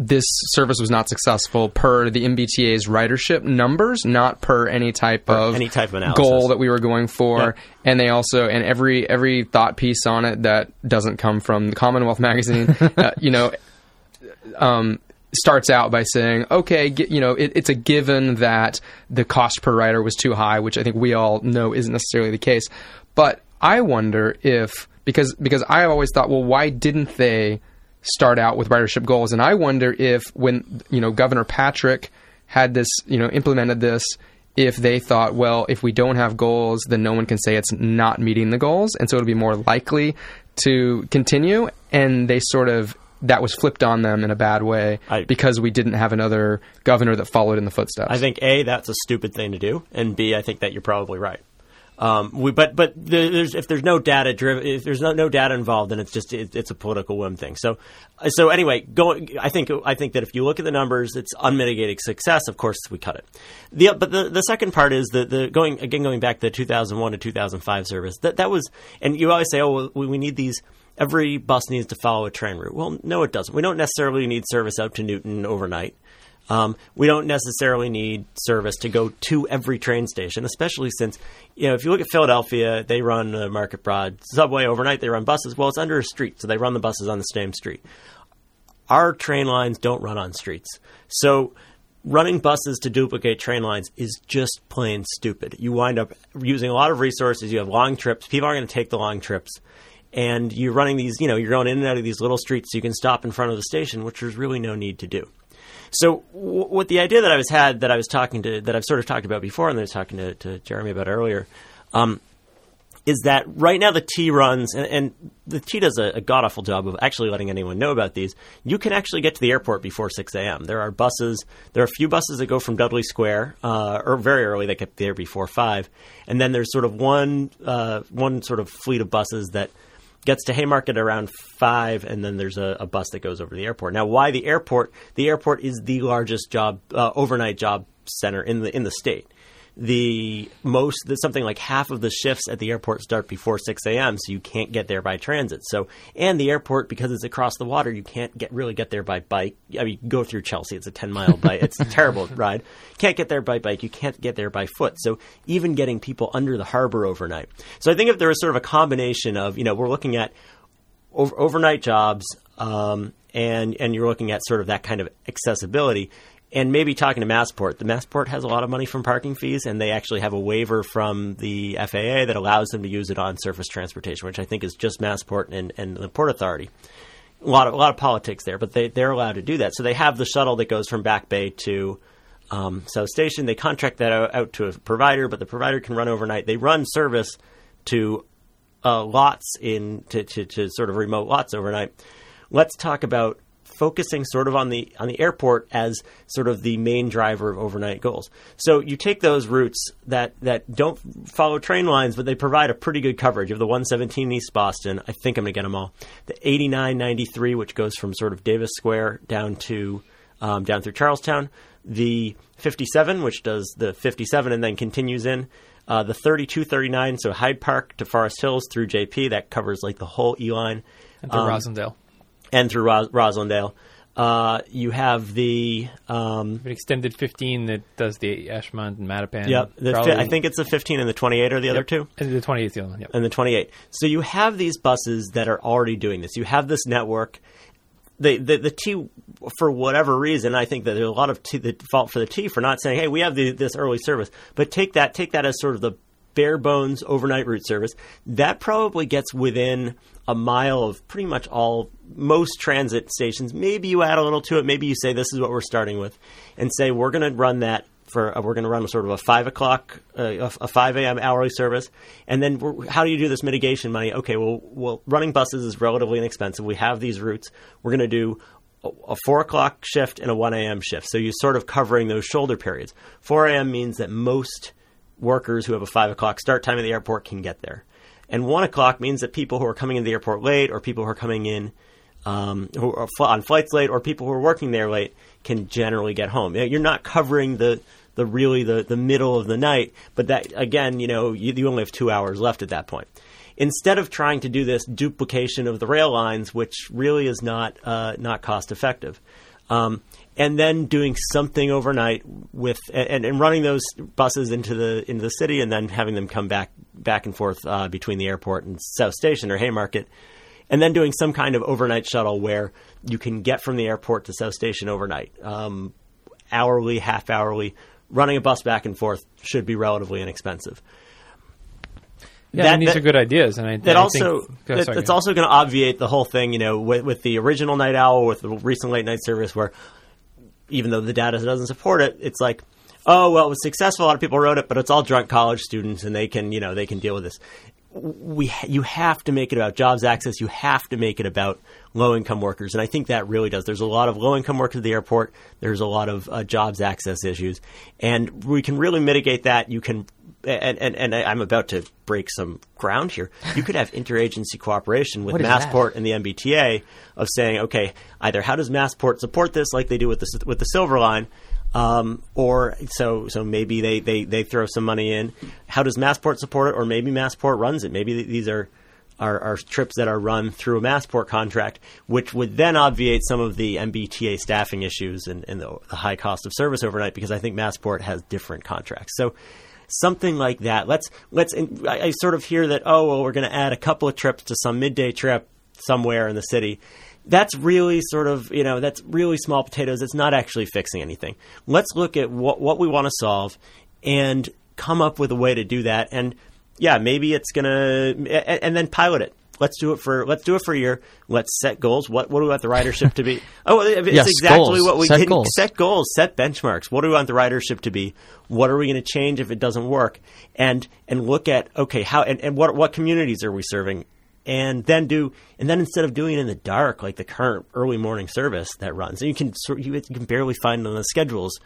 this service was not successful per the MBTA's ridership numbers, not per any type of any type of analysis. goal that we were going for. Yeah. And they also and every every thought piece on it that doesn't come from the Commonwealth magazine, uh, you know, um, starts out by saying, okay, gi- you know, it, it's a given that the cost per rider was too high, which I think we all know isn't necessarily the case. But I wonder if because because I have always thought, well, why didn't they start out with ridership goals? And I wonder if when you know Governor Patrick had this, you know, implemented this. If they thought, well, if we don't have goals, then no one can say it's not meeting the goals, and so it'll be more likely to continue. And they sort of that was flipped on them in a bad way I- because we didn't have another governor that followed in the footsteps. I think a that's a stupid thing to do, and b I think that you're probably right. Um, we, but but there's, if there's no data driven, if there's no, no data involved, then it's just it, it's a political whim thing. So so anyway, going. I think I think that if you look at the numbers, it's unmitigated success. Of course, we cut it. The but the, the second part is the the going again going back to the 2001 to 2005 service. That that was, and you always say, oh, we, we need these every bus needs to follow a train route. Well, no, it doesn't. We don't necessarily need service out to Newton overnight. Um, we don't necessarily need service to go to every train station, especially since, you know, if you look at Philadelphia, they run a Market Broad subway overnight. They run buses. Well, it's under a street, so they run the buses on the same street. Our train lines don't run on streets. So running buses to duplicate train lines is just plain stupid. You wind up using a lot of resources. You have long trips. People aren't going to take the long trips. And you're running these, you know, you're going in and out of these little streets so you can stop in front of the station, which there's really no need to do. So, w- what the idea that I was had that I was talking to that I've sort of talked about before, and I was talking to, to Jeremy about earlier, um, is that right now the T runs, and, and the T does a, a god awful job of actually letting anyone know about these. You can actually get to the airport before 6 a.m. There are buses, there are a few buses that go from Dudley Square, uh, or very early that get there before 5. And then there's sort of one, uh, one sort of fleet of buses that gets to Haymarket around five, and then there's a, a, bus that goes over the airport. Now, why the airport? The airport is the largest job uh, overnight job center in the in the state the most something like half of the shifts at the airport start before 6 a.m so you can't get there by transit. So and the airport because it's across the water you can't get really get there by bike. I mean go through chelsea it's a 10 mile bike it's a terrible ride. Can't get there by bike you can't get there by foot. So even getting people under the harbor overnight. So i think if there was sort of a combination of you know we're looking at over, overnight jobs um, and and you're looking at sort of that kind of accessibility and maybe talking to Massport. The Massport has a lot of money from parking fees, and they actually have a waiver from the FAA that allows them to use it on surface transportation, which I think is just Massport and, and the Port Authority. A lot of a lot of politics there, but they they're allowed to do that. So they have the shuttle that goes from Back Bay to um, South Station. They contract that out, to a provider, but the provider can run overnight. They run service to uh, lots in to, to, to sort of remote lots overnight. Let's talk about focusing sort of on the on the airport as sort of the main driver of overnight goals. So you take those routes that that don't follow train lines, but they provide a pretty good coverage of the 117 East Boston. I think I'm going to get them all. The 8993, which goes from sort of Davis Square down to um, down through Charlestown. The 57, which does the 57 and then continues in. Uh, the 3239, so Hyde Park to Forest Hills through JP, that covers like the whole E line. And through um, Roslindale and through Ros- Roslindale. Uh, you have the um, an extended 15 that does the Ashmont and Mattapan. Yep, fi- I think it's the 15 and the 28 are the yep. other two. And the 28 is the other one. Yep. And the 28. So you have these buses that are already doing this. You have this network. The, the, the T, for whatever reason, I think that there's a lot of T, the fault for the T for not saying, "Hey, we have the, this early service," but take that take that as sort of the bare bones overnight route service. That probably gets within a mile of pretty much all most transit stations. Maybe you add a little to it. Maybe you say this is what we're starting with, and say we're going to run that for uh, we're going to run sort of a five o'clock uh, a five a.m. hourly service, and then how do you do this mitigation money? Okay, well, well, running buses is relatively inexpensive. We have these routes. We're going to do a four o'clock shift and a 1 a.m. shift. So you're sort of covering those shoulder periods. 4 a.m. means that most workers who have a 5 o'clock start time at the airport can get there. And one o'clock means that people who are coming into the airport late, or people who are coming in um, who are on flights late, or people who are working there late, can generally get home. You're not covering the the really the, the middle of the night, but that again, you know, you, you only have two hours left at that point. Instead of trying to do this duplication of the rail lines, which really is not uh, not cost effective. Um, and then doing something overnight with and, and, running those buses into the into the city, and then having them come back back and forth uh, between the airport and South Station or Haymarket, and then doing some kind of overnight shuttle where you can get from the airport to South Station overnight, um, hourly, half hourly. Running a bus back and forth should be relatively inexpensive. Yeah, that, these that, are good ideas, and I, that I also think, that, sorry, it's also going to obviate the whole thing. You know, with, with the original night owl, with the recent late night service, where even though the data doesn't support it, it's like, oh well, it was successful. A lot of people wrote it, but it's all drunk college students, and they can you know they can deal with this. We you have to make it about jobs access. You have to make it about low income workers, and I think that really does. There's a lot of low income workers at the airport. There's a lot of uh, jobs access issues, and we can really mitigate that. You can. And, and, and I'm about to break some ground here. You could have interagency cooperation with is that? Massport and the MBTA of saying, okay, either how does Massport support this, like they do with the with the Silver Line, um, or so so maybe they, they, they throw some money in. How does Massport support it, or maybe Massport runs it? Maybe th- these are, are are trips that are run through a Massport contract, which would then obviate some of the MBTA staffing issues and, and the, the high cost of service overnight, because I think Massport has different contracts. So something like that. Let's let's. I, I sort of hear that. Oh well, we're going to add a couple of trips to some midday trip somewhere in the city. That's really sort of you know that's really small potatoes. It's not actually fixing anything. Let's look at what what we want to solve and come up with a way to do that. And yeah, maybe it's gonna and, and then pilot it. Let's do it for let's do it for a year. Let's set goals. What what do we want the ridership to be? Oh, it's Yes, exactly goals. what we Set did. goals. Set goals, set benchmarks. What do we want the ridership to be? What are we going to change if it doesn't work? And and look at okay, how and, and what what communities are we serving? And then do and then instead of doing it in the dark like the current early morning service that runs, and you can you can barely find on the schedules.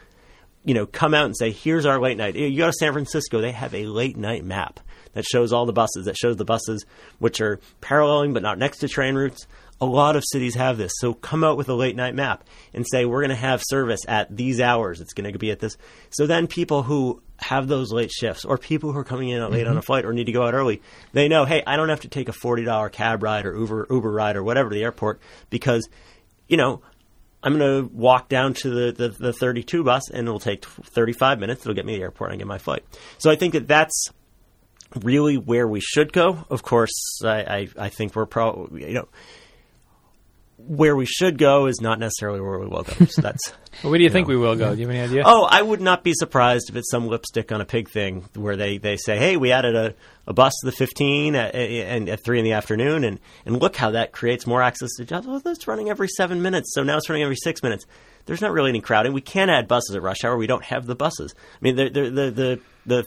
You know, come out and say, "Here's our late night." You go to San Francisco; they have a late night map that shows all the buses. That shows the buses which are paralleling but not next to train routes. A lot of cities have this. So come out with a late night map and say we're going to have service at these hours. It's going to be at this. So then people who have those late shifts or people who are coming in late on a mm-hmm. flight or need to go out early, they know, hey, I don't have to take a $40 cab ride or Uber Uber ride or whatever to the airport because you know, I'm going to walk down to the, the, the 32 bus and it'll take 35 minutes. It'll get me to the airport and I get my flight. So I think that that's really where we should go. Of course, I, I, I think we're probably, you know, where we should go is not necessarily where we will go. So that's. Well, where do you think we will go? Do you have any idea? Oh, I would not be surprised if it's some lipstick on a pig thing where they, they say, hey, we added a, a bus to the 15 at, at, at 3 in the afternoon, and, and look how that creates more access to jobs. Well, that's running every seven minutes, so now it's running every six minutes. There's not really any crowding. We can't add buses at rush hour. We don't have the buses. I mean, the, the, the, the,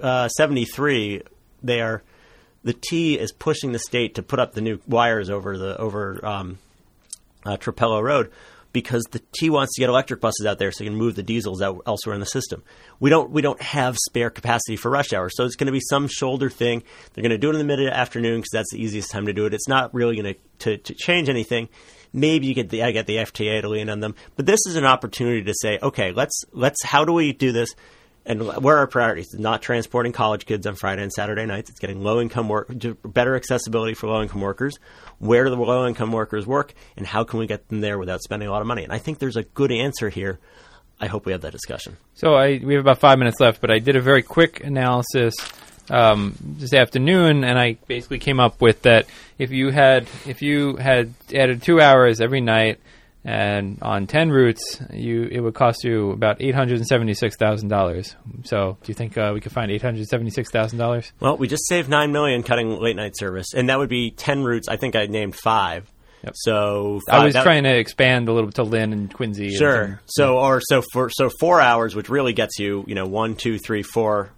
the uh, 73, they are the T is pushing the state to put up the new wires over the over um, uh, Trapelo Road because the T wants to get electric buses out there so you can move the diesels out elsewhere in the system. We don't we don't have spare capacity for rush hour, so it's going to be some shoulder thing. They're going to do it in the mid afternoon because that's the easiest time to do it. It's not really going to to change anything. Maybe you get the I get the FTA to lean on them, but this is an opportunity to say, okay, let's let's how do we do this? And where are our priorities? Not transporting college kids on Friday and Saturday nights. It's getting low income work, better accessibility for low income workers. Where do the low income workers work, and how can we get them there without spending a lot of money? And I think there's a good answer here. I hope we have that discussion. So I we have about five minutes left, but I did a very quick analysis um, this afternoon, and I basically came up with that if you had if you had added two hours every night and on ten routes, you it would cost you about eight hundred and seventy six thousand dollars. So do you think uh, we could find eight hundred seventy six thousand dollars? Well, we just saved nine million cutting late night service, and that would be ten routes. I think I named five. Yep. So I was that- trying to expand a little bit to Lynn and Quincy. and Sure. So or so for so four hours, which really gets you, you know, one, two, three, four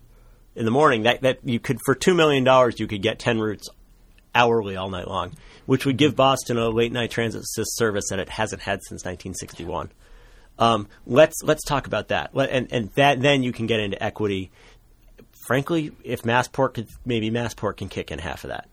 in the morning. That that you could for two million dollars, you could get ten routes hourly all night long, which would give Boston a late night transit service that it hasn't had since 1961. Um, let's let's talk about that, Let- and and that then you can get into equity. Frankly, if Massport could maybe Massport can kick in half of that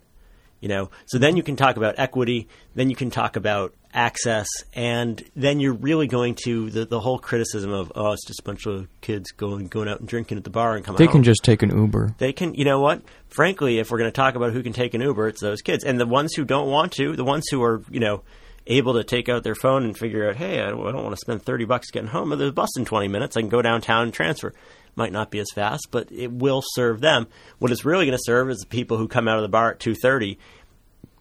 you know so then you can talk about equity then you can talk about access and then you're really going to the, the whole criticism of oh it's just a bunch of kids going going out and drinking at the bar and coming They home. can just take an Uber. they can you know what? Frankly if we're going to talk about who can take an uber it's those kids. And the ones who don't want to the ones who are you know able to take out their phone and figure out hey i don't, I don't want to spend 30 bucks getting home there's a bus in 20 minutes i can go downtown and transfer. Might not be as fast but it will serve them. What it's really going to serve is the people who come out of the bar at 2.30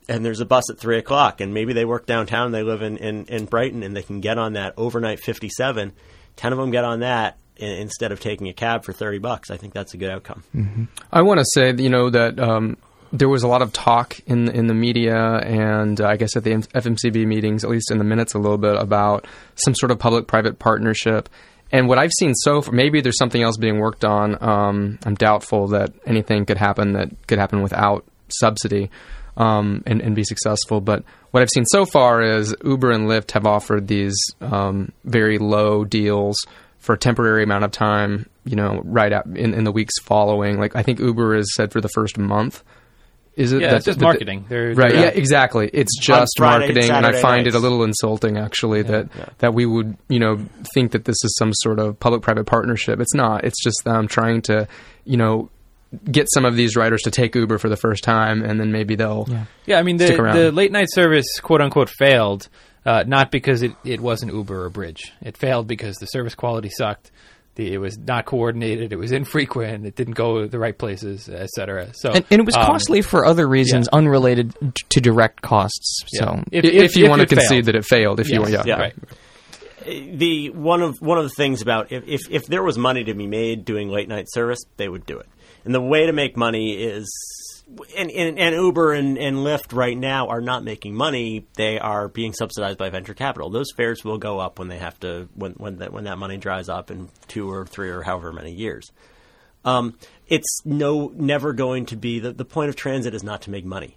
and there's a bus at 3 o'clock and maybe they work downtown they live in, in, in brighton and they can get on that overnight 57 10 of them get on that instead of taking a cab for 30 bucks. I think that's a good outcome. I want to say, you know, that um, there was a lot of talk in in the media and uh, I guess at the FMCB meetings, at least in the minutes, a little bit about some sort of public-private partnership. And what I've seen so far, maybe there's something else being worked on. Um, I'm doubtful that anything could happen that could happen without subsidy um, and, and be successful. But what I've seen so far is Uber and Lyft have offered these um, very low deals for a temporary amount of time. You know, right at, in in the weeks following. Like I think Uber has said for the first month. Is it Yeah, that- it's just that- marketing. They're, Right. they're- Yeah. Exactly. It's just Friday marketing, and I find nights. it a little insulting, actually, that that we would, you know, think that this is some sort of public-private partnership. It's not. It's just them trying to, you know, get some of these riders to take Uber for the first time, and then maybe they'll. Yeah. Yeah, I mean the Stick around. the late night service quote unquote failed, uh, not because it, it wasn't Uber or Bridj. It failed because the service quality sucked. The, it was not coordinated. It was infrequent. It didn't go the right places, etc. So And, and it was um, costly for other reasons unrelated to direct costs. So yeah. If, if you want to it failed. concede that it failed, if you want, yeah, Yeah. right. the one of one of the things about if, if if there was money to be made doing late night service, they would do it. And the way to make money is, and and, and Uber and, and Lyft right now are not making money. They are being subsidized by venture capital. Those fares will go up when they have to when when that when that money dries up in two or three or however many years. Um, it's no never going to be the, the point of transit is not to make money.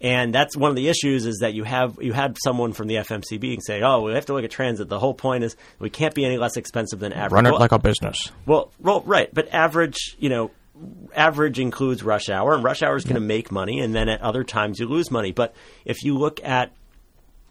And that's one of the issues is that you have you had someone from the FMCB say, "Oh, we have to look at transit. The whole point is we can't be any less expensive than average." run it Well, like a business. well, well, right, but average, you know, average includes rush hour, and rush hour is going to make money, and then at other times you lose money. But if you look at,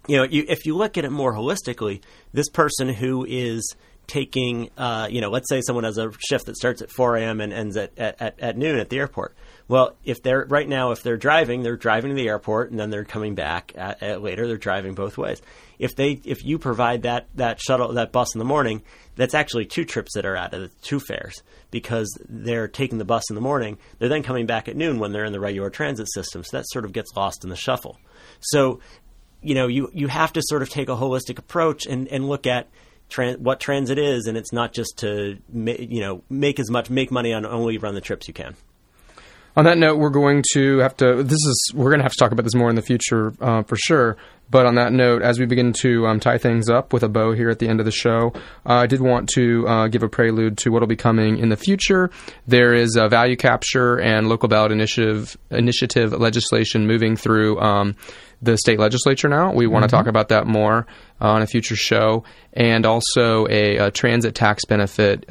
you know, you, if you look at it more holistically, this person who is taking, uh, you know, let's say someone has a shift that starts at 4 a.m. and ends at, at, at, at noon at the airport. Well, if they're right now, if they're driving, they're driving to the airport and then they're coming back at, at later. They're driving both ways. If they, if you provide that that shuttle, that bus in the morning, that's actually two trips that are added, it's two fares because they're taking the bus in the morning. They're then coming back at noon when they're in the regular transit system. So that sort of gets lost in the shuffle. So, you know, you you have to sort of take a holistic approach and and look at tran- what transit is, and it's not just to you know make as much make money on only run the trips you can. On that note, we're going to have to. This is we're going to have to talk about this more in the future uh, for sure. But on that note, as we begin to um, tie things up with a bow here at the end of the show, uh, I did want to uh, give a prelude to what will be coming in the future. There is a value capture and local ballot initiative initiative legislation moving through um, the state legislature now. We want to talk about that more uh, on a future show, and also a, a transit tax benefit.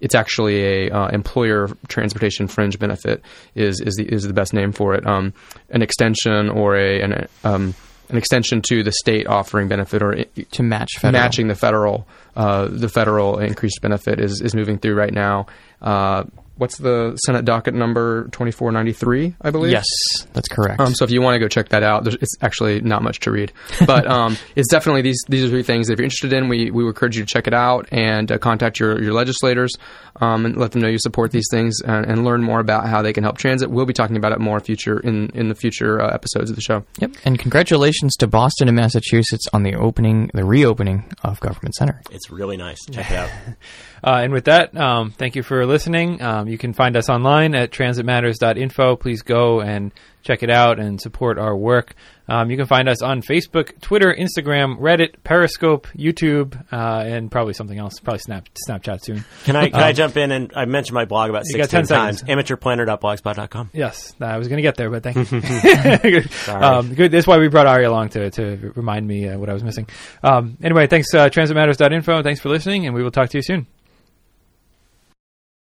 It's actually a uh, employer transportation fringe benefit is is the is the best name for it. Um, an extension or a an um, an extension to the state offering benefit or To match federal. matching the federal uh, the federal increased benefit is is moving through right now. Uh, what's the Senate docket number twenty four ninety three? I believe. Yes, that's correct. Um, so if you want to go check that out, there's, it's actually not much to read, but um, it's definitely these these are three things. That if you're interested in, we we encourage you to check it out and uh, contact your your legislators um, and let them know you support these things and, and learn more about how they can help transit. We'll be talking about it more future in in the future uh, episodes of the show. Yep. And congratulations to Boston and Massachusetts on the opening, the reopening of Government Center. It's really nice. Check it out. Uh, and with that, um, thank you for listening. Um, you can find us online at transitmatters.info. Please go and check it out and support our work. Um, you can find us on Facebook, Twitter, Instagram, Reddit, Periscope, YouTube, uh, and probably something else. Probably Snap, Snapchat soon. Can I can I jump in and I mentioned my blog about You got 16 10 times. Amateurplanner.blogspot.com. Yes, I was going to get there, but thank you. um, good. That's why we brought Ari along to, to remind me uh, what I was missing. Um, anyway, thanks, uh, transitmatters.info. Thanks for listening, and we will talk to you soon.